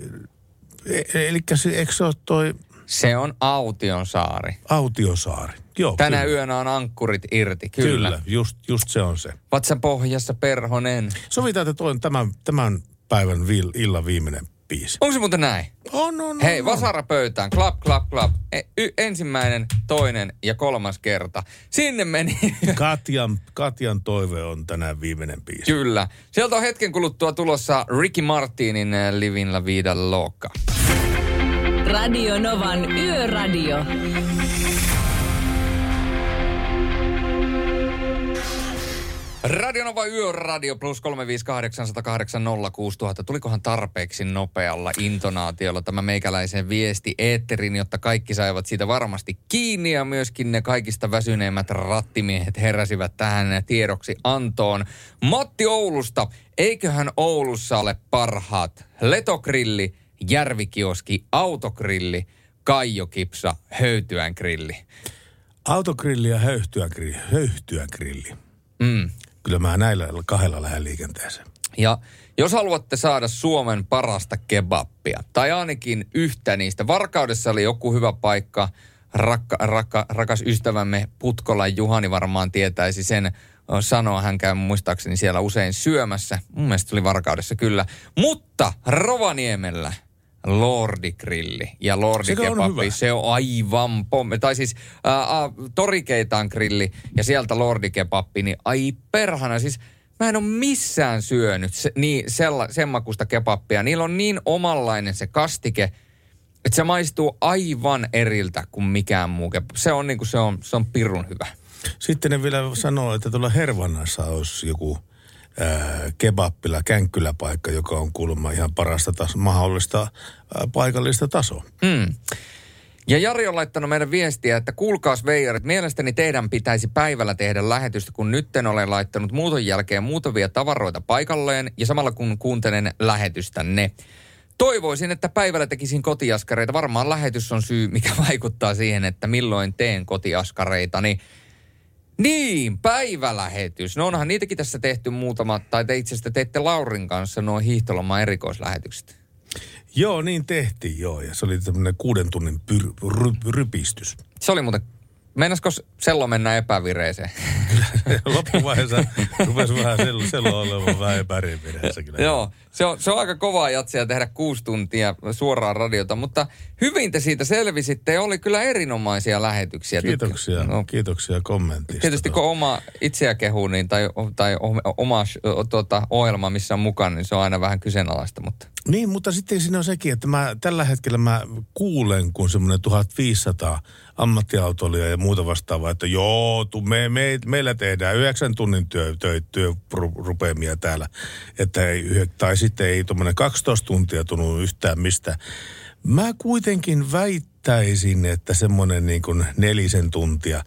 e- eli se, eikö se ole toi Se on Aution saari. Autiosaari? Joo, Tänä kyllä. yönä on ankkurit irti, kyllä. kyllä. Just, just se on se. Vatsa pohjassa perhonen. Sovitaan, että toi on tämän, tämän päivän viil, illan viimeinen biisi. Onko se muuten näin? On, on, Hei, on, vasara pöytään. Klap, klap, klap. E, y, ensimmäinen, toinen ja kolmas kerta. Sinne meni. Katjan, Katjan toive on tänään viimeinen biisi. Kyllä. Sieltä on hetken kuluttua tulossa Ricky Martinin äh, Livin la vida loca. Radio Novan Yöradio. Radionova Yöradio plus 358806000. Tulikohan tarpeeksi nopealla intonaatiolla tämä meikäläisen viesti eetterin, jotta kaikki saivat siitä varmasti kiinni ja myöskin ne kaikista väsyneimmät rattimiehet heräsivät tähän tiedoksi antoon. Matti Oulusta, eiköhän Oulussa ole parhaat letokrilli, järvikioski, autogrilli, kaijokipsa, höytyän grilli. Autogrilli ja höyhtyä grilli. Höyhtyä grilli. Mm. Kyllä mä näillä kahdella lähden liikenteeseen. Ja jos haluatte saada Suomen parasta kebappia, tai ainakin yhtä niistä, Varkaudessa oli joku hyvä paikka, rakka, rakka, rakas ystävämme Putkola Juhani varmaan tietäisi sen sanoa, hän käy muistaakseni siellä usein syömässä. Mun mielestä oli Varkaudessa kyllä. Mutta Rovaniemellä Lordi-grilli ja hyvä? se on aivan pomme. Tai siis ää, ää, Torikeitaan grilli ja sieltä Lordi-kebappi, niin ai perhana. Siis mä en ole missään syönyt se, niin, sella, sen makusta kebappia. Niillä on niin omanlainen se kastike, että se maistuu aivan eriltä kuin mikään muu kebab. Se on, niin kuin, se on, se on pirun hyvä. Sitten ne vielä sanoo, että tuolla Hervannassa olisi joku kebappila, känkkyläpaikka, joka on kuulemma ihan parasta tas- mahdollista paikallista tasoa. Mm. Ja Jari on laittanut meidän viestiä, että kuulkaas veijarit, mielestäni teidän pitäisi päivällä tehdä lähetystä, kun nytten olen laittanut muuton jälkeen muutamia tavaroita paikalleen ja samalla kun kuuntelen lähetystänne. Toivoisin, että päivällä tekisin kotiaskareita. Varmaan lähetys on syy, mikä vaikuttaa siihen, että milloin teen kotiaskareita. Niin, niin päivälähetys. No onhan niitäkin tässä tehty muutama, tai te itse asiassa teitte Laurin kanssa nuo hiihtoloman erikoislähetykset. Joo, niin tehtiin joo. Ja se oli tämmöinen kuuden tunnin pyr, ry, rypistys. Se oli muuten, meinasko sello mennä epävireeseen? Loppuvaiheessa rupesi vähän sello, sello olemaan vähän epäriipineessä kyllä. Joo, se on, se on aika kovaa jatsia tehdä kuusi tuntia suoraan radiota, mutta hyvin te siitä selvisitte ja oli kyllä erinomaisia lähetyksiä. Kiitoksia, No, kiitoksia kommentista. tietysti kun oma itseä kehuu niin, tai, tai oma tuota, ohjelma, missä on mukana, niin se on aina vähän kyseenalaista, mutta Niin, mutta sitten siinä on sekin, että mä, tällä hetkellä mä kuulen, kun semmoinen 1500 ammattiautolia ja muuta vastaavaa, että joo, tu, me, me, meillä tehdään yhdeksän tunnin työ, työ, työrupeamia täällä. Että ei, tai sitten ei tuommoinen 12 tuntia tunnu yhtään mistä. Mä kuitenkin väittäisin, että semmoinen niin kuin nelisen tuntia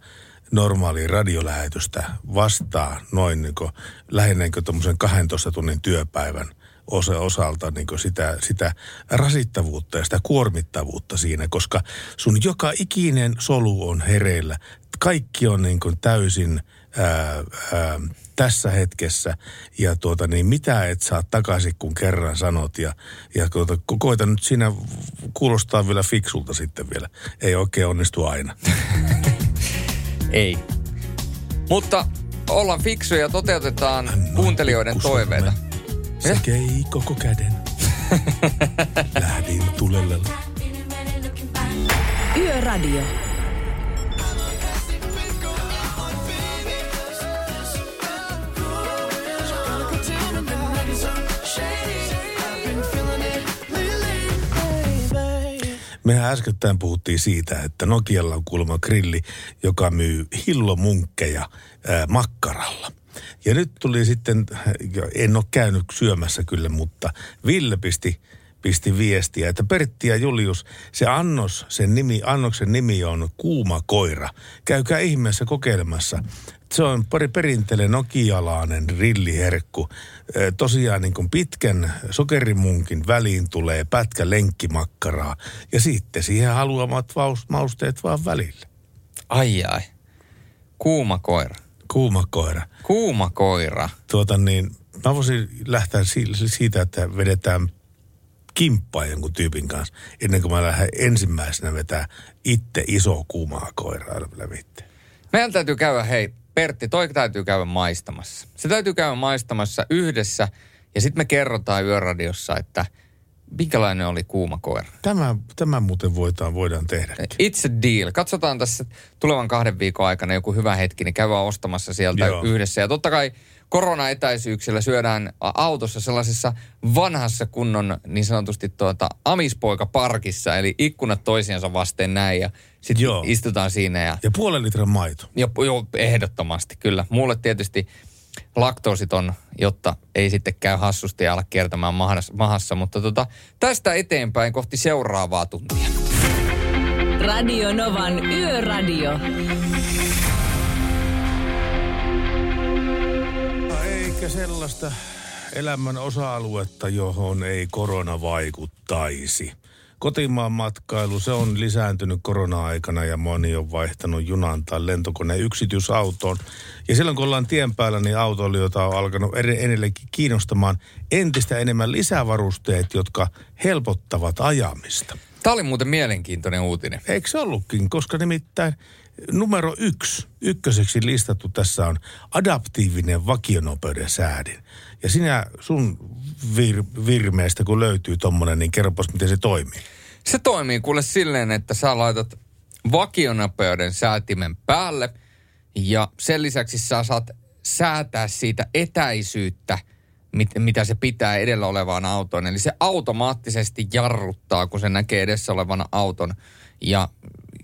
normaali radiolähetystä vastaa noin niin kuin, lähinnä tuommoisen 12 tunnin työpäivän osa, osalta niin sitä, sitä rasittavuutta ja sitä kuormittavuutta siinä, koska sun joka ikinen solu on hereillä. Kaikki on niin täysin ää, ää, tässä hetkessä ja tuota, niin mitä et saa takaisin, kun kerran sanot ja, ja tuota, koita nyt siinä kuulostaa vielä fiksulta sitten vielä. Ei oikein onnistu aina. Ei. Mutta ollaan fiksuja ja toteutetaan kuuntelijoiden toiveita. Se kei koko käden. Lähdin tulelle. Yöradio. Mehän äskettäin puhuttiin siitä, että Nokialla on kuulemma grilli, joka myy hillomunkkeja ää, makkaralla. Ja nyt tuli sitten, en ole käynyt syömässä kyllä, mutta Ville pisti, pisti viestiä, että Pertti ja Julius, se annos, sen nimi, annoksen nimi on Kuuma koira. Käykää ihmeessä kokeilemassa. Se on pari perinteinen nokialainen rilliherkku. Tosiaan niin kuin pitkän sokerimunkin väliin tulee pätkä lenkkimakkaraa ja sitten siihen haluamat mausteet vaan välille. Ai ai. Kuuma koira. Kuuma koira. Kuuma koira. Tuota niin, mä voisin lähteä si- siitä, että vedetään kimppaa jonkun tyypin kanssa, ennen kuin mä lähden ensimmäisenä vetää itse iso kuumaa koiraa lävitse. Meidän täytyy käydä, hei Pertti, toi täytyy käydä maistamassa. Se täytyy käydä maistamassa yhdessä ja sitten me kerrotaan yöradiossa, että minkälainen oli kuuma koira. Tämä, tämä muuten voidaan, voidaan tehdä. It's a deal. Katsotaan tässä tulevan kahden viikon aikana joku hyvä hetki, niin käydään ostamassa sieltä Joo. yhdessä. Ja totta kai koronaetäisyyksillä syödään autossa sellaisessa vanhassa kunnon niin sanotusti tuota amispoikaparkissa, eli ikkunat toisiansa vasten näin ja sitten istutaan siinä ja Ja puolen litran maito. ja, joo, ehdottomasti, kyllä. Mulle tietysti laktoositon, jotta ei sitten käy hassusti ja ala kiertämään mahassa, mahassa. Mutta tota, tästä eteenpäin kohti seuraavaa tuntia. Radio Novan Yöradio. Eikä sellaista elämän osa-aluetta, johon ei korona vaikuttaisi. Kotimaan matkailu, se on lisääntynyt korona-aikana ja moni on vaihtanut junan tai lentokoneen yksityisautoon. Ja silloin kun ollaan tien päällä, niin autoilijoita on alkanut edelleenkin kiinnostamaan entistä enemmän lisävarusteet, jotka helpottavat ajamista. Tämä oli muuten mielenkiintoinen uutinen. Eikö se ollutkin? Koska nimittäin numero yksi, ykköseksi listattu tässä on adaptiivinen vakionopeuden säädin. Ja sinä sun vir- virmeestä, kun löytyy tommonen, niin kerropas miten se toimii. Se toimii kuule silleen, että sä laitat vakionopeuden säätimen päälle ja sen lisäksi sä saat säätää siitä etäisyyttä, mit, mitä se pitää edellä olevaan autoon. Eli se automaattisesti jarruttaa, kun se näkee edessä olevan auton. Ja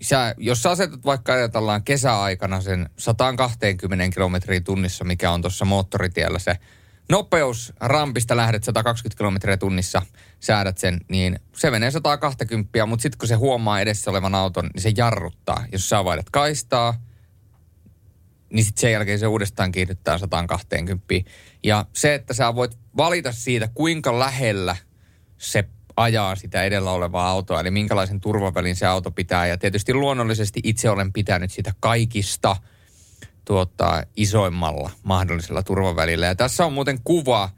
sä, jos sä asetat vaikka ajatellaan kesäaikana sen 120 kilometriä tunnissa, mikä on tuossa moottoritiellä se nopeus, rampista lähdet 120 kilometriä tunnissa, säädät sen, niin se menee 120, mutta sitten kun se huomaa edessä olevan auton, niin se jarruttaa. Jos sä vaihdat kaistaa, niin sitten sen jälkeen se uudestaan kiihdyttää 120. Ja se, että sä voit valita siitä, kuinka lähellä se ajaa sitä edellä olevaa autoa, eli minkälaisen turvavälin se auto pitää. Ja tietysti luonnollisesti itse olen pitänyt sitä kaikista tuota, isoimmalla mahdollisella turvavälillä. Ja tässä on muuten kuva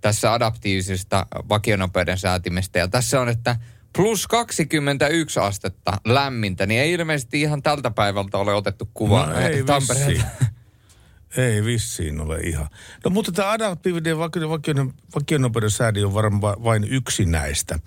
tässä adaptiivisesta vakionopeuden säätimestä. Ja tässä on, että plus 21 astetta lämmintä, niin ei ilmeisesti ihan tältä päivältä ole otettu kuva No ei Tampereelta. Ei vissiin ole ihan. No mutta tämä adaptiivinen vakio- vakio- vakionopeuden säädin on varmaan va- vain yksi näistä.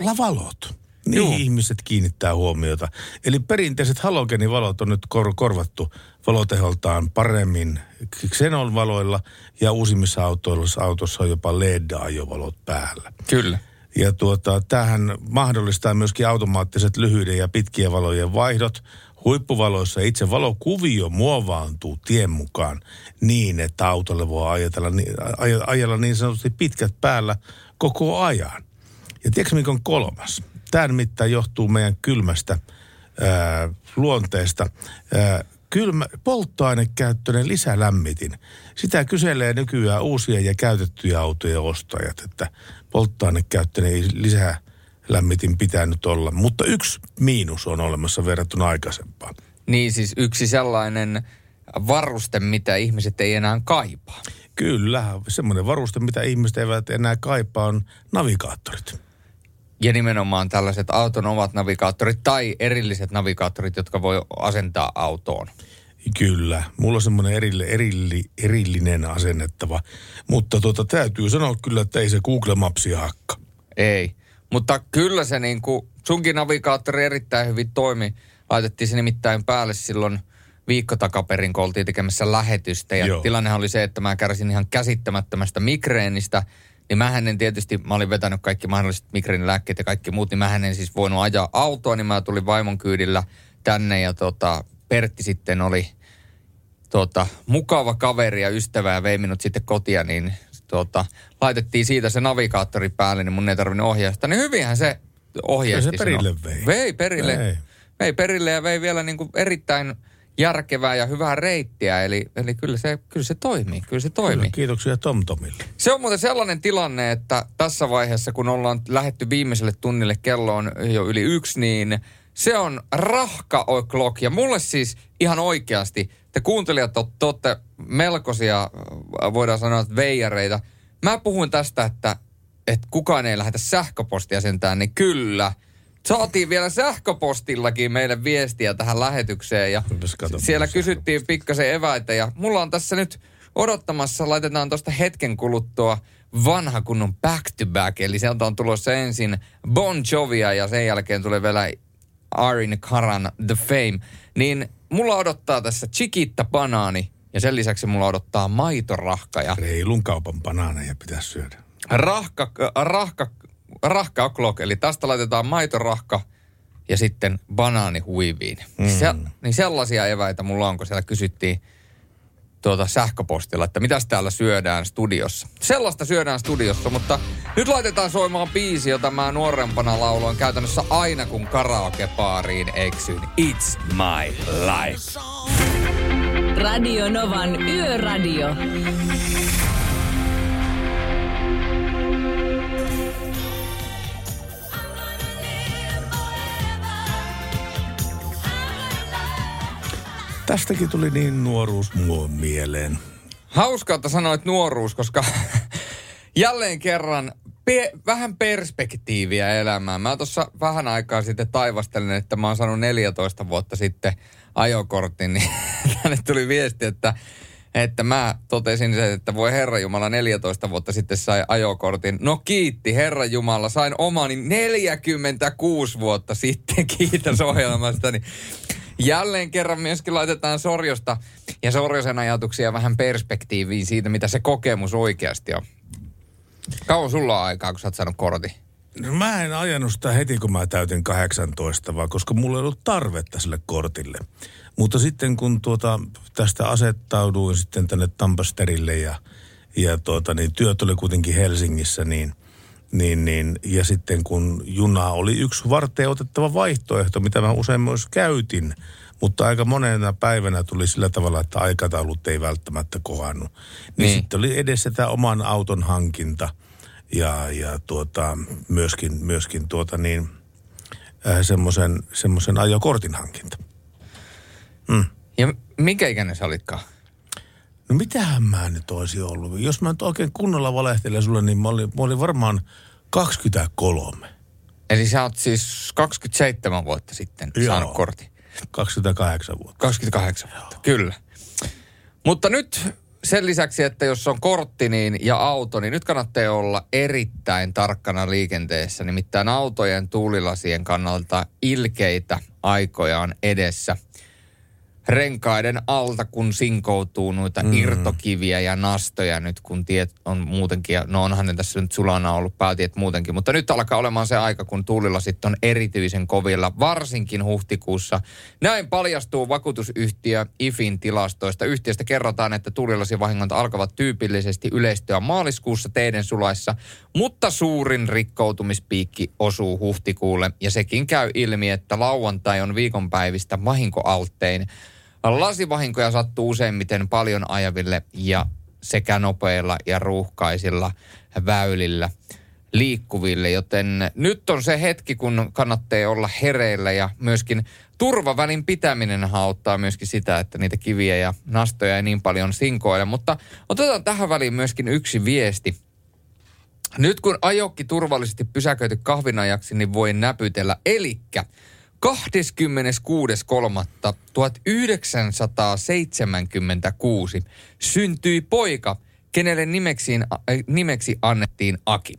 Lavalot. Niihin Juu. ihmiset kiinnittää huomiota. Eli perinteiset halogenivalot on nyt kor- korvattu valoteholtaan paremmin xenon-valoilla ja uusimmissa autoissa, autossa on jopa LED-ajovalot päällä. Kyllä. Ja tuota, tämähän mahdollistaa myöskin automaattiset lyhyiden ja pitkien valojen vaihdot. Huippuvaloissa itse valokuvio muovaantuu tien mukaan niin, että autolle voi ajatella, ajella niin sanotusti pitkät päällä koko ajan. Ja tiedätkö mikä on kolmas? Tämä nimittäin johtuu meidän kylmästä ää, luonteesta. Ää, kylmä, polttoainekäyttöinen lisälämmitin. Sitä kyselee nykyään uusia ja käytettyjä autoja ostajat, että polttoainekäyttöinen lisälämmitin pitää nyt olla. Mutta yksi miinus on olemassa verrattuna aikaisempaan. Niin siis yksi sellainen varuste, mitä ihmiset ei enää kaipaa. Kyllä, semmoinen varuste, mitä ihmiset eivät enää kaipaa, on navigaattorit. Ja nimenomaan tällaiset auton ovat navigaattorit tai erilliset navigaattorit, jotka voi asentaa autoon. Kyllä, mulla on semmoinen erille, erilli, erillinen asennettava. Mutta tota, täytyy sanoa kyllä, että ei se Google Mapsia hakka. Ei. Mutta kyllä se niin kuin, sunkin navigaattori erittäin hyvin toimi. Laitettiin se nimittäin päälle silloin viikko takaperin, kun oltiin tekemässä lähetystä. Ja Joo. tilannehan oli se, että mä kärsin ihan käsittämättömästä migreenistä. Niin mähän en tietysti, mä olin vetänyt kaikki mahdolliset migreenilääkkeet ja kaikki muut, niin mähän en siis voinut ajaa autoa, niin mä tulin vaimon kyydillä tänne ja tota, Pertti sitten oli tota, mukava kaveri ja ystävä ja vei minut sitten kotia, niin tota, laitettiin siitä se navigaattori päälle, niin mun ei tarvinnut ohjeistaa. Niin hyvinhän se ohjeisti. Kyllä se perille sinua. vei. Vei perille. Vei. Vei perille ja vei vielä niin kuin erittäin järkevää ja hyvää reittiä. Eli, eli kyllä, se, kyllä se toimii, kyllä se toimii. Kyllä, kiitoksia TomTomille. Se on muuten sellainen tilanne, että tässä vaiheessa, kun ollaan lähetty viimeiselle tunnille, kello on jo yli yksi, niin se on rahka o'clock. Ja mulle siis ihan oikeasti, te kuuntelijat te olette melkoisia, äh, voidaan sanoa, että veijareita. Mä puhuin tästä, että, että kukaan ei lähetä sähköpostia sentään, niin kyllä. Saatiin vielä sähköpostillakin meille viestiä tähän lähetykseen ja siellä kysyttiin pikkasen eväitä ja mulla on tässä nyt odottamassa, laitetaan tuosta hetken kuluttua vanha kunnon back to back, eli sieltä on tulossa ensin Bon Jovia ja sen jälkeen tulee vielä Arin Karan The Fame, niin mulla odottaa tässä Chikitta banaani ja sen lisäksi mulla odottaa maitorahka ja Reilun kaupan banaaneja pitäisi syödä. rahka, rahka, rahka o'clock, eli tästä laitetaan maitorahka ja sitten banaani huiviin. Mm. Se, niin sellaisia eväitä mulla on, kun siellä kysyttiin tuota sähköpostilla, että mitäs täällä syödään studiossa. Sellaista syödään studiossa, mutta nyt laitetaan soimaan biisi, jota mä nuorempana lauloin käytännössä aina kun karaokepaariin eksyin. It's my life. Radio Novan Yöradio. Tästäkin tuli niin nuoruus muun mieleen. Hauskaa, että sanoit nuoruus, koska jälleen kerran pe- vähän perspektiiviä elämään. Mä tuossa vähän aikaa sitten taivastelin, että mä oon saanut 14 vuotta sitten ajokortin, niin tänne tuli viesti, että että mä totesin sen, että voi Herra Jumala 14 vuotta sitten sai ajokortin. No kiitti Herra Jumala, sain omani 46 vuotta sitten, kiitos ohjelmastani. Jälleen kerran myöskin laitetaan Sorjosta ja Sorjosen ajatuksia vähän perspektiiviin siitä, mitä se kokemus oikeasti on. Kauan sulla on aikaa, kun sä oot saanut kortin? No, mä en ajanut sitä heti, kun mä täytin 18, vaan koska mulla ei ollut tarvetta sille kortille. Mutta sitten kun tuota, tästä asettauduin sitten tänne Tampasterille ja, ja tuota, niin työt oli kuitenkin Helsingissä, niin, niin, niin, ja sitten kun juna oli yksi varteen otettava vaihtoehto, mitä mä usein myös käytin, mutta aika monena päivänä tuli sillä tavalla, että aikataulut ei välttämättä kohannut. Niin, Niin. sitten oli edessä tämä oman auton hankinta ja, ja tuota, myöskin, myöskin tuota niin, äh, semmoisen, ajokortin hankinta. Mm. Ja mikä ikäinen sä olitkaan? No mitähän mä nyt olisi ollut? Jos mä nyt oikein kunnolla valehtelen sulle, niin mä olin, mä olin varmaan 23. Eli sä oot siis 27 vuotta sitten Joo. saanut kortin. 28 vuotta. 28 vuotta, kyllä. Mutta nyt sen lisäksi, että jos on kortti niin, ja auto, niin nyt kannattaa olla erittäin tarkkana liikenteessä. Nimittäin autojen tuulilasien kannalta ilkeitä aikoja on edessä. Renkaiden alta, kun sinkoutuu noita mm. irtokiviä ja nastoja nyt, kun tiet on muutenkin, ja no onhan ne tässä nyt sulana ollut päätiet muutenkin, mutta nyt alkaa olemaan se aika, kun tuulilasit on erityisen kovilla, varsinkin huhtikuussa. Näin paljastuu vakuutusyhtiö IFin tilastoista. Yhtiöstä kerrotaan, että tuulilasivahingot alkavat tyypillisesti yleistyä maaliskuussa teiden sulaissa, mutta suurin rikkoutumispiikki osuu huhtikuulle, ja sekin käy ilmi, että lauantai on viikonpäivistä vahinkoalttein. Lasivahinkoja sattuu useimmiten paljon ajaville ja sekä nopeilla ja ruuhkaisilla väylillä liikkuville, joten nyt on se hetki, kun kannattaa olla hereillä ja myöskin turvavälin pitäminen auttaa myöskin sitä, että niitä kiviä ja nastoja ei niin paljon sinkoile. Mutta otetaan tähän väliin myöskin yksi viesti. Nyt kun ajokki turvallisesti pysäköity kahvinajaksi, niin voi näpytellä. Elikkä 26.3.1976 syntyi poika, kenelle nimeksiin, äh, nimeksi annettiin Aki.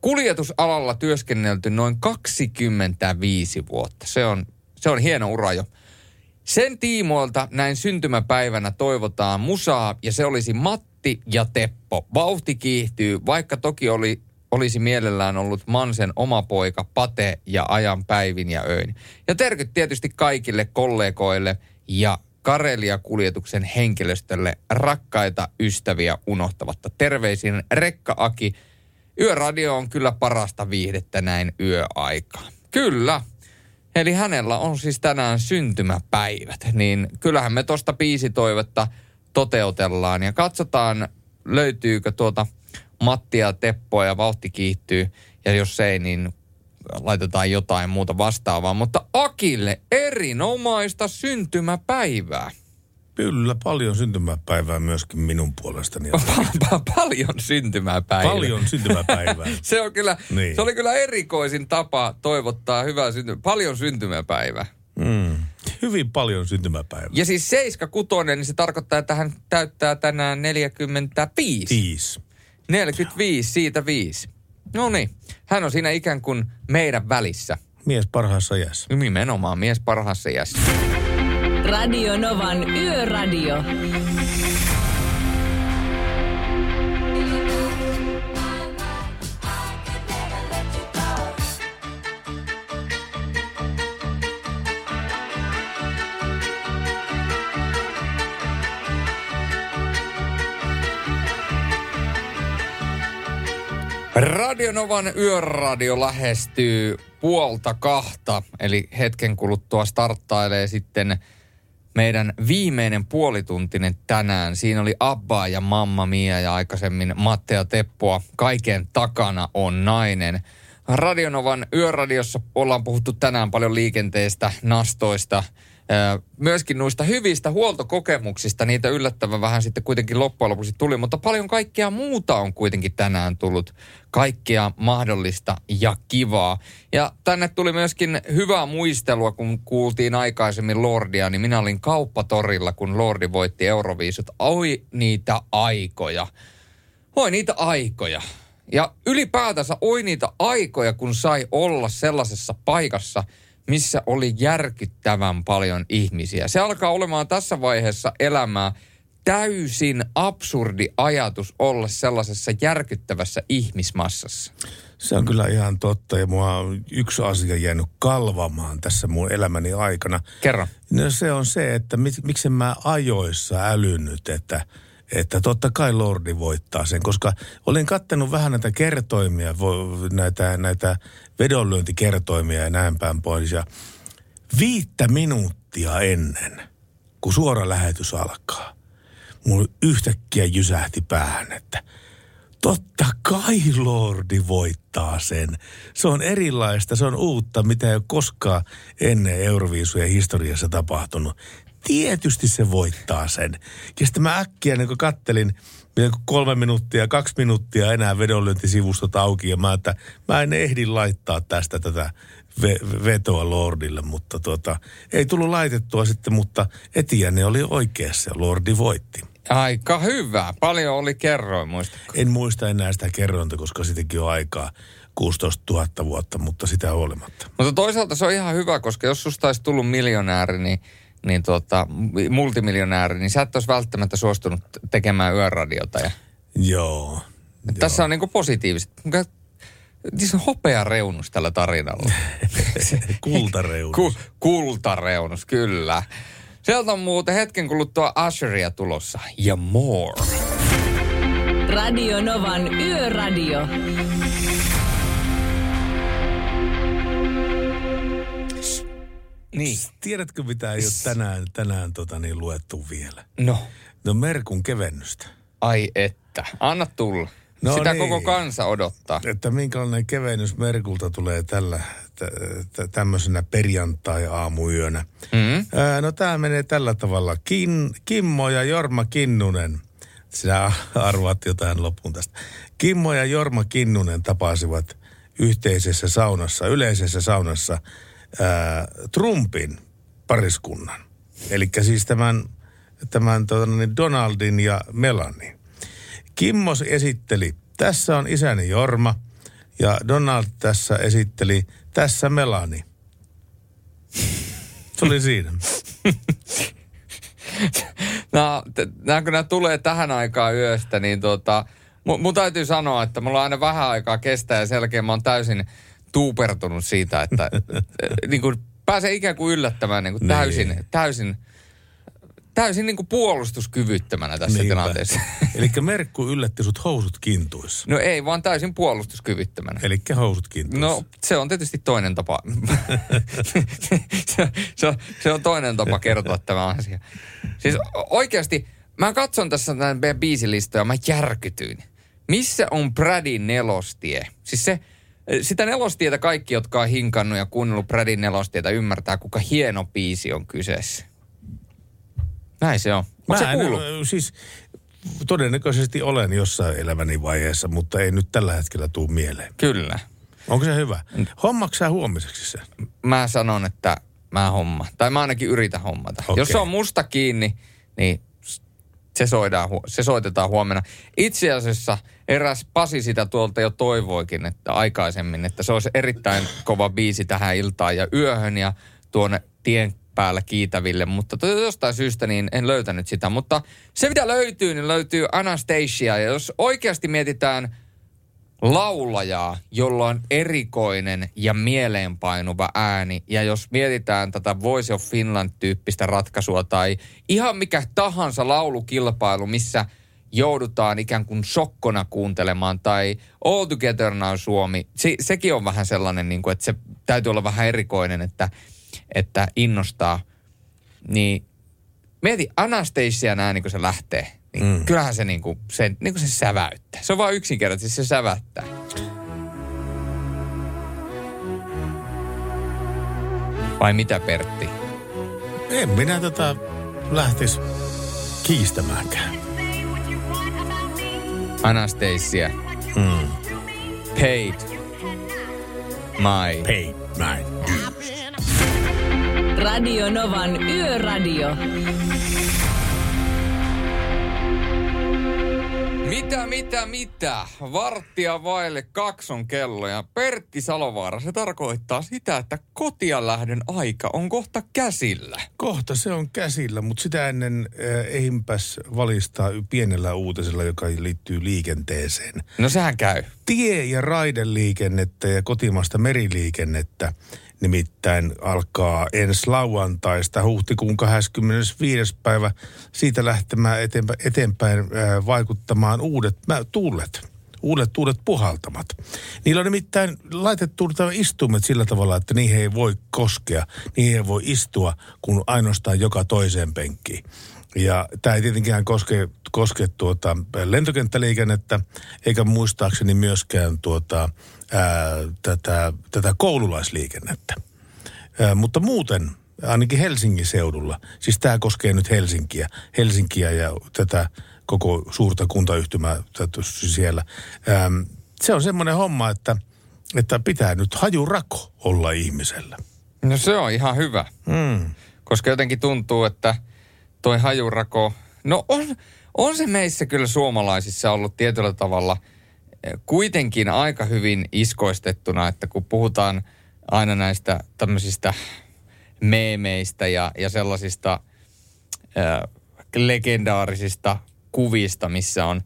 Kuljetusalalla työskennelty noin 25 vuotta. Se on, se on hieno ura jo. Sen tiimoilta näin syntymäpäivänä toivotaan musaa ja se olisi Matti ja Teppo. Vauhti kiihtyy, vaikka toki oli, olisi mielellään ollut Mansen oma poika Pate ja ajan päivin ja öin. Ja terkyt tietysti kaikille kollegoille ja Karelia-kuljetuksen henkilöstölle rakkaita ystäviä unohtavatta. Terveisin Rekka Aki. Yöradio on kyllä parasta viihdettä näin yöaikaa. Kyllä. Eli hänellä on siis tänään syntymäpäivät. Niin kyllähän me tuosta biisitoivetta toteutellaan ja katsotaan löytyykö tuota Mattia ja Teppoa ja vauhti kiihtyy. Ja jos ei, niin laitetaan jotain muuta vastaavaa. Mutta Akille erinomaista syntymäpäivää. Kyllä, paljon syntymäpäivää myöskin minun puolestani. paljon syntymäpäivää. Paljon syntymäpäivää. se, on kyllä, Niin. se oli kyllä erikoisin tapa toivottaa hyvää synty, paljon syntymäpäivää. Mm. Hyvin paljon syntymäpäivää. Ja siis 76, niin se tarkoittaa, että hän täyttää tänään 45. Viisi. 45, siitä 5. No niin, hän on siinä ikään kuin meidän välissä. Mies parhaassa iässä. Nimenomaan mies parhaassa iässä. Radio Novan Yöradio. Radionovan yöradio lähestyy puolta kahta, eli hetken kuluttua starttailee sitten meidän viimeinen puolituntinen tänään. Siinä oli Abba ja Mamma Mia ja aikaisemmin Matte ja Teppoa. Kaiken takana on nainen. Radionovan yöradiossa ollaan puhuttu tänään paljon liikenteestä, nastoista, myöskin noista hyvistä huoltokokemuksista. Niitä yllättävän vähän sitten kuitenkin loppujen lopuksi tuli, mutta paljon kaikkea muuta on kuitenkin tänään tullut. Kaikkea mahdollista ja kivaa. Ja tänne tuli myöskin hyvää muistelua, kun kuultiin aikaisemmin Lordia, niin minä olin kauppatorilla, kun Lordi voitti Euroviisut. Oi niitä aikoja. Oi niitä aikoja. Ja ylipäätänsä oi niitä aikoja, kun sai olla sellaisessa paikassa, missä oli järkyttävän paljon ihmisiä. Se alkaa olemaan tässä vaiheessa elämää täysin absurdi ajatus olla sellaisessa järkyttävässä ihmismassassa. Se on kyllä ihan totta ja mua on yksi asia jäänyt kalvamaan tässä mun elämäni aikana. Kerro. No se on se, että mit, miksi mä ajoissa älynnyt, että, että totta kai Lordi voittaa sen, koska olin kattanut vähän näitä kertoimia, näitä, näitä vedonlyöntikertoimia ja näin päin pois. Ja viittä minuuttia ennen, kun suora lähetys alkaa, mulla yhtäkkiä jysähti päähän, että totta kai Lordi voittaa sen. Se on erilaista, se on uutta, mitä ei ole koskaan ennen Euroviisujen historiassa tapahtunut. Tietysti se voittaa sen. Ja sitten mä äkkiä niin kun kattelin kolme minuuttia, kaksi minuuttia enää vedonlyöntisivustot auki ja mä, että mä en ehdi laittaa tästä tätä ve- vetoa Lordille, mutta tuota, ei tullut laitettua sitten, mutta Etienne oli oikeassa ja Lordi voitti. Aika hyvä. Paljon oli kerroin, muistatko? En muista enää sitä kerrointa, koska sitäkin on aikaa 16 000 vuotta, mutta sitä olematta. Mutta toisaalta se on ihan hyvä, koska jos susta olisi tullut miljonääri, niin, niin tuota, multimiljonääri, niin sä et olisi välttämättä suostunut tekemään yöradiota. Ja... Joo. Tässä on niinku positiiviset. Siis on hopea reunus tällä tarinalla. Kultareunus. Ku, kultareunus, kyllä. Sieltä on muuten hetken kuluttua Usheria tulossa. Ja more. Radio Novan Yöradio. Niin. Tiedätkö mitä ei ole tänään, tänään tota niin, luettu vielä? No. No Merkun kevennystä. Ai että. Anna tulla. No Sitä niin. koko kansa odottaa. Että minkälainen kevennys Merkulta tulee tällä tä- tä- tämmöisenä perjantai-aamuyönä. Mm. Ää, no tämä menee tällä tavalla. Kin, Kimmo ja Jorma Kinnunen. Sinä arvaat jotain lopun tästä. Kimmo ja Jorma Kinnunen tapasivat yhteisessä saunassa, yleisessä saunassa ää, Trumpin pariskunnan. Eli siis tämän, tämän tota, niin Donaldin ja Melanie. Kimmos esitteli, tässä on isäni Jorma, ja Donald tässä esitteli, tässä Melanie. Se oli siinä. No, nää, kun nämä tulee tähän aikaan yöstä, niin tota, mun, mun täytyy sanoa, että mulla on aina vähän aikaa kestää ja sen jälkeen mä oon täysin tuupertunut siitä, että niin kuin pääsee ikään kuin yllättämään niin kuin täysin, Niin. täysin, täysin niin kuin puolustuskyvyttömänä tässä Niinpä. tilanteessa. Eli Merkku yllätti sut housut kintuissa. No ei, vaan täysin puolustuskyvyttömänä. Eli housut kintuissa. No se on tietysti toinen tapa. se, se, on, se on toinen tapa kertoa tämä asia. Siis oikeasti, mä katson tässä näitä meidän biisilistoja, mä järkytyin. Missä on Bradin nelostie? Siis se, sitä nelostietä kaikki, jotka on hinkannut ja kuunnellut Bradin nelostietä, ymmärtää, kuinka hieno biisi on kyseessä. Näin se on. Onko se Mä en-? Siis todennäköisesti olen jossain elämäni vaiheessa, mutta ei nyt tällä hetkellä tuu mieleen. Kyllä. Onko se hyvä? Hommaksi sä huomiseksi sen? mä sanon, että mä homma. Tai mä ainakin yritän hommata. Okei. Jos se on musta kiinni, niin se, soidaan, se soitetaan huomenna. Itse asiassa eräs Pasi sitä tuolta jo toivoikin että aikaisemmin, että se olisi erittäin kova biisi tähän iltaan ja yöhön ja tuonne tien päällä kiitäville, mutta to- jostain syystä niin en löytänyt sitä. Mutta se mitä löytyy, niin löytyy Anastasia ja jos oikeasti mietitään laulajaa, jolla on erikoinen ja mieleenpainuva ääni. Ja jos mietitään tätä Voice of Finland-tyyppistä ratkaisua tai ihan mikä tahansa laulukilpailu, missä joudutaan ikään kuin sokkona kuuntelemaan tai All Together Now Suomi, se, sekin on vähän sellainen, niin kuin, että se täytyy olla vähän erikoinen, että, että innostaa. Niin mieti Anastasian ääni, kun se lähtee. Niin mm. Kyllähän se, niinku, se, niinku se säväyttää. Se on vaan yksinkertaisesti, se säväyttää. Vai mitä Pertti? En minä tätä lähtis kiistämäänkään. Anastasia. Mm. Paid. My. Paid my dues. Radio Novan Yöradio. Mitä, mitä, mitä? Varttia vaille kakson kello ja Pertti Salovaara, se tarkoittaa sitä, että kotia lähdön aika on kohta käsillä. Kohta se on käsillä, mutta sitä ennen äh, ehimpäs valistaa y- pienellä uutisella, joka liittyy liikenteeseen. No sehän käy. Tie- ja raideliikennettä ja kotimaista meriliikennettä nimittäin alkaa ensi lauantaista huhtikuun 25. päivä siitä lähtemään eteenpäin, eteenpäin vaikuttamaan uudet tuulet. Uudet tuulet puhaltamat. Niillä on nimittäin laitettu istumet sillä tavalla, että niihin ei voi koskea, niihin ei voi istua, kun ainoastaan joka toiseen penkkiin. Ja tämä ei tietenkään koske, koske tuota lentokenttäliikennettä, eikä muistaakseni myöskään tuota, ää, tätä, tätä koululaisliikennettä. Ää, mutta muuten, ainakin Helsingin seudulla, siis tämä koskee nyt Helsinkiä, Helsinkiä ja tätä koko suurta kuntayhtymää tätä siellä. Ää, se on semmoinen homma, että, että pitää nyt hajurako olla ihmisellä. No se on ihan hyvä. Mm. Koska jotenkin tuntuu, että toi hajurako, no on, on se meissä kyllä suomalaisissa ollut tietyllä tavalla kuitenkin aika hyvin iskoistettuna, että kun puhutaan aina näistä tämmöisistä meemeistä ja, ja sellaisista äh, legendaarisista kuvista, missä on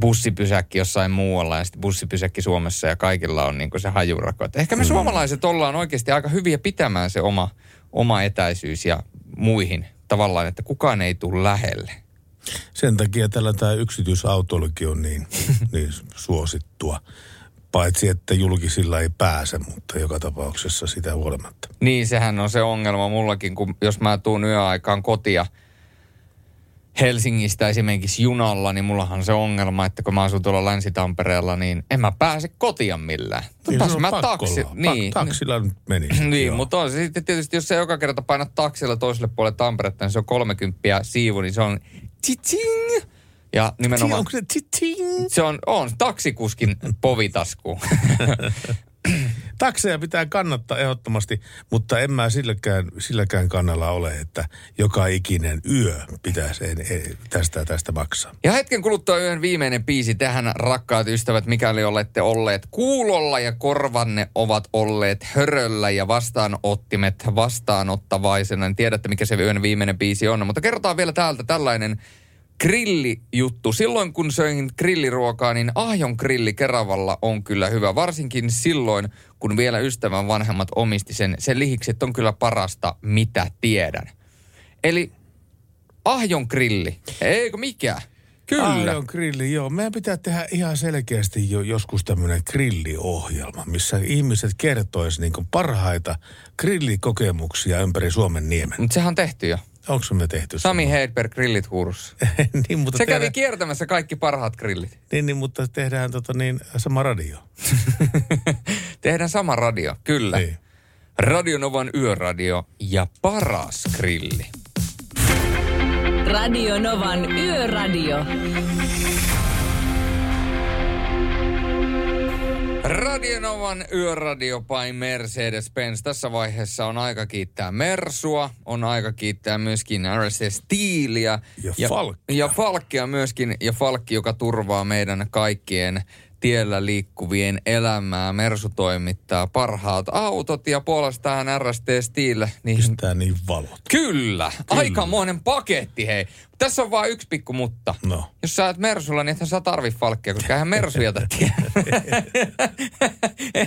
bussipysäkki jossain muualla ja sitten bussipysäkki Suomessa ja kaikilla on niin se hajurako. Et ehkä me suomalaiset ollaan oikeasti aika hyviä pitämään se oma, oma etäisyys ja muihin tavallaan, että kukaan ei tule lähelle. Sen takia tällä tämä yksityisautoilukin on niin, niin suosittua. Paitsi, että julkisilla ei pääse, mutta joka tapauksessa sitä huolimatta. Niin, sehän on se ongelma mullakin, kun jos mä tuun yöaikaan kotia Helsingistä esimerkiksi junalla, niin mullahan on se ongelma, että kun mä asun tuolla Länsi-Tampereella, niin en mä pääse kotia millään. Niin, se on mä taksi, niin, Pa- taksilla nyt meni. niin, Joo. mutta on se sitten tietysti, jos sä joka kerta painat taksilla toiselle puolelle Tamperetta, niin se on 30 siivu, niin se on titsing. Ja nimenomaan... Onko se titing? Se on, on taksikuskin povitasku. takseja pitää kannattaa ehdottomasti, mutta en mä silläkään, silläkään kannalla ole, että joka ikinen yö pitäisi en, en, tästä tästä maksaa. Ja hetken kuluttua yön viimeinen biisi tähän, rakkaat ystävät, mikäli olette olleet kuulolla ja korvanne ovat olleet höröllä ja vastaanottimet vastaanottavaisena, niin tiedätte mikä se yön viimeinen biisi on. Mutta kerrotaan vielä täältä tällainen grillijuttu. Silloin kun söin grilliruokaa, niin Ahjon grilli Keravalla on kyllä hyvä. Varsinkin silloin, kun vielä ystävän vanhemmat omisti sen. Sen lihikset on kyllä parasta, mitä tiedän. Eli Ahjon grilli. Eikö mikä? Kyllä. Aion grilli, joo. Meidän pitää tehdä ihan selkeästi jo joskus tämmöinen grilliohjelma, missä ihmiset kertois niin parhaita grillikokemuksia ympäri Suomen niemen. Mutta sehän on tehty jo. Onko me tehty? Sami Heidberg grillit huurussa. niin, mutta Se tehdään, kävi kiertämässä kaikki parhaat grillit. niin, niin, mutta tehdään tota niin, sama radio. Tehdään sama radio, kyllä. Niin. Radionovan yöradio ja paras grilli. Radio Novan Yöradio. Radionovan yöradio by Mercedes-Benz. Tässä vaiheessa on aika kiittää Mersua, on aika kiittää myöskin RS Steelia. Ja Falkia. Ja Falkia myöskin, ja Falkki, joka turvaa meidän kaikkien tiellä liikkuvien elämää. Mersu toimittaa parhaat autot ja puolestaan RST Steel. Niin Pistää niin valot. Kyllä. Kyllä. Aikamoinen paketti, hei. Tässä on vain yksi pikku mutta. No. Jos sä oot Mersulla, niin ethän sä tarvi falkkia, koska eihän Mersu jätä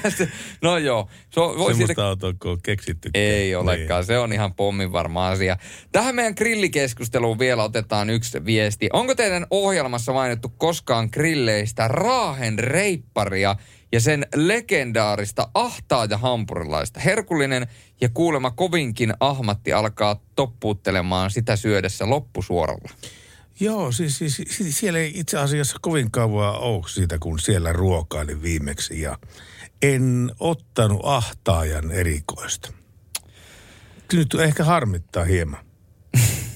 se- no joo. Se on, voi Semmoista siitä... autoa, kun on keksitty. Ei olekaan, se on ihan pommin varma asia. Tähän meidän grillikeskusteluun vielä otetaan yksi viesti. Onko teidän ohjelmassa mainittu koskaan grilleistä Raahen reipparia ja sen legendaarista ahtaa ja hampurilaista? Herkullinen ja kuulema kovinkin ahmatti alkaa toppuuttelemaan sitä syödessä loppusuoralla. Joo, siis, siis, siis siellä ei itse asiassa kovin kauan ole siitä, kun siellä ruokailin viimeksi ja en ottanut ahtaajan erikoista. Nyt ehkä harmittaa hieman.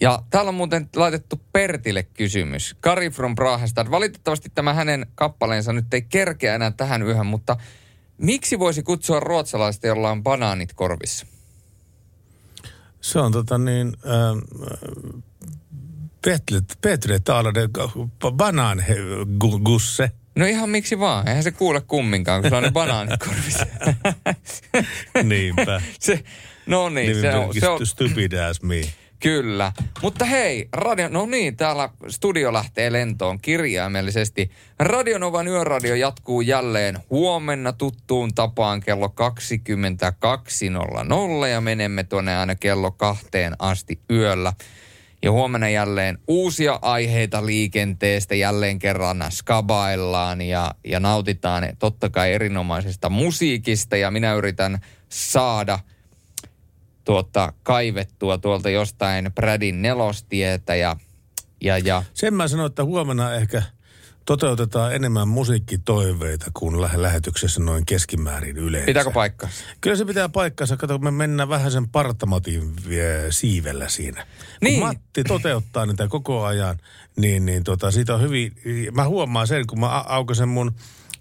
Ja täällä on muuten laitettu Pertille kysymys. Kari from Brahestad. Valitettavasti tämä hänen kappaleensa nyt ei kerkeä enää tähän yhä, mutta miksi voisi kutsua ruotsalaista, jolla on banaanit korvissa? Se on tota niin, ähm, Petre Taalade banangusse. No ihan miksi vaan. Eihän se kuule kumminkaan, kun se on ne banaanit korvissa. Niinpä. se, no niin, se on, se on, Stupid as me. Kyllä. Mutta hei, radio, no niin, täällä studio lähtee lentoon kirjaimellisesti. Radionovan yöradio jatkuu jälleen huomenna tuttuun tapaan kello 22.00 ja menemme tuonne aina kello kahteen asti yöllä. Ja huomenna jälleen uusia aiheita liikenteestä, jälleen kerran skabaillaan ja, ja nautitaan totta kai erinomaisesta musiikista ja minä yritän saada – tuota, kaivettua tuolta jostain Bradin nelostietä ja, ja, ja Sen mä sanoin, että huomenna ehkä toteutetaan enemmän musiikkitoiveita kuin lähe- lähetyksessä noin keskimäärin yleensä. pitääkö paikkansa? Kyllä se pitää paikkansa. Kato, me mennään vähän sen partamatin vie- siivellä siinä. Niin. Kun Matti toteuttaa niitä koko ajan, niin, niin tota, siitä on hyvin... Mä huomaan sen, kun mä aukasen mun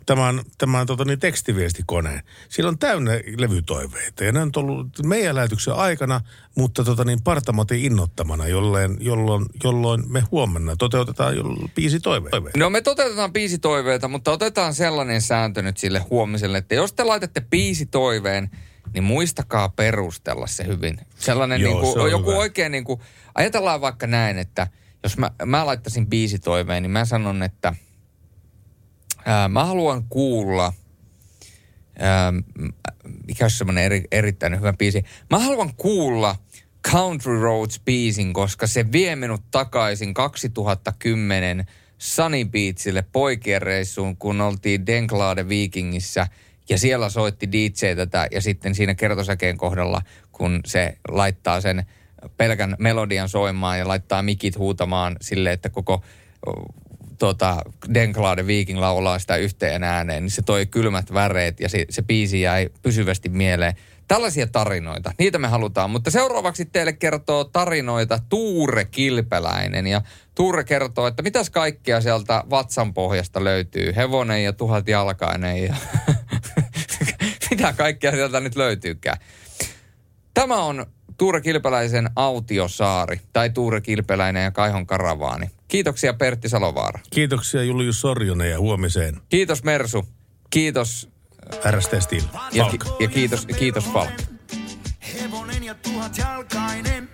tämän, tämän tota, niin tekstiviestikoneen. Siellä on täynnä levytoiveita ja ne on tullut meidän lähetyksen aikana, mutta tota, niin partamatin innottamana, jolloin, jolloin, jolloin me huomenna toteutetaan jo biisi toiveita. No me toteutetaan biisitoiveita, mutta otetaan sellainen sääntö nyt sille huomiselle, että jos te laitatte biisitoiveen, niin muistakaa perustella se hyvin. Sellainen Joo, niin kuin, se on joku hyvä. oikein niin kuin, ajatellaan vaikka näin, että jos mä, mä laittaisin biisitoiveen, niin mä sanon, että ää, mä haluan kuulla, ää, mikä olisi semmoinen eri, erittäin hyvä biisi. Mä haluan kuulla Country Roads biisin, koska se vie minut takaisin 2010 Sunny Beachille poikien reissuun, kun oltiin Denklade Vikingissä ja siellä soitti DJ tätä ja sitten siinä kertosäkeen kohdalla, kun se laittaa sen pelkän melodian soimaan ja laittaa mikit huutamaan sille, että koko tota, Denklade Viking laulaa sitä yhteen ääneen, niin se toi kylmät väreet ja se, se biisi jäi pysyvästi mieleen. Tällaisia tarinoita, niitä me halutaan. Mutta seuraavaksi teille kertoo tarinoita Tuure Kilpeläinen. Ja Tuure kertoo, että mitäs kaikkea sieltä vatsan pohjasta löytyy. Hevonen ja tuhat jalkainen ja mitä kaikkea sieltä nyt löytyykään. Tämä on Tuure Kilpeläisen autiosaari, tai Tuure Kilpeläinen ja Kaihon karavaani. Kiitoksia Pertti Salovaara. Kiitoksia Julius Sorjonen ja huomiseen. Kiitos Mersu. Kiitos. RST Steel. Ja, ki- ja kiitos, kiitos Falk. Hevonen ja tuhat jalkainen,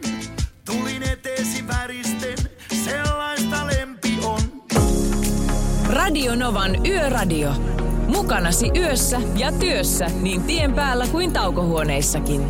tulin eteesi väristen, sellaista lempi on. Radio Novan Yöradio. Mukanasi yössä ja työssä niin tien päällä kuin taukohuoneissakin.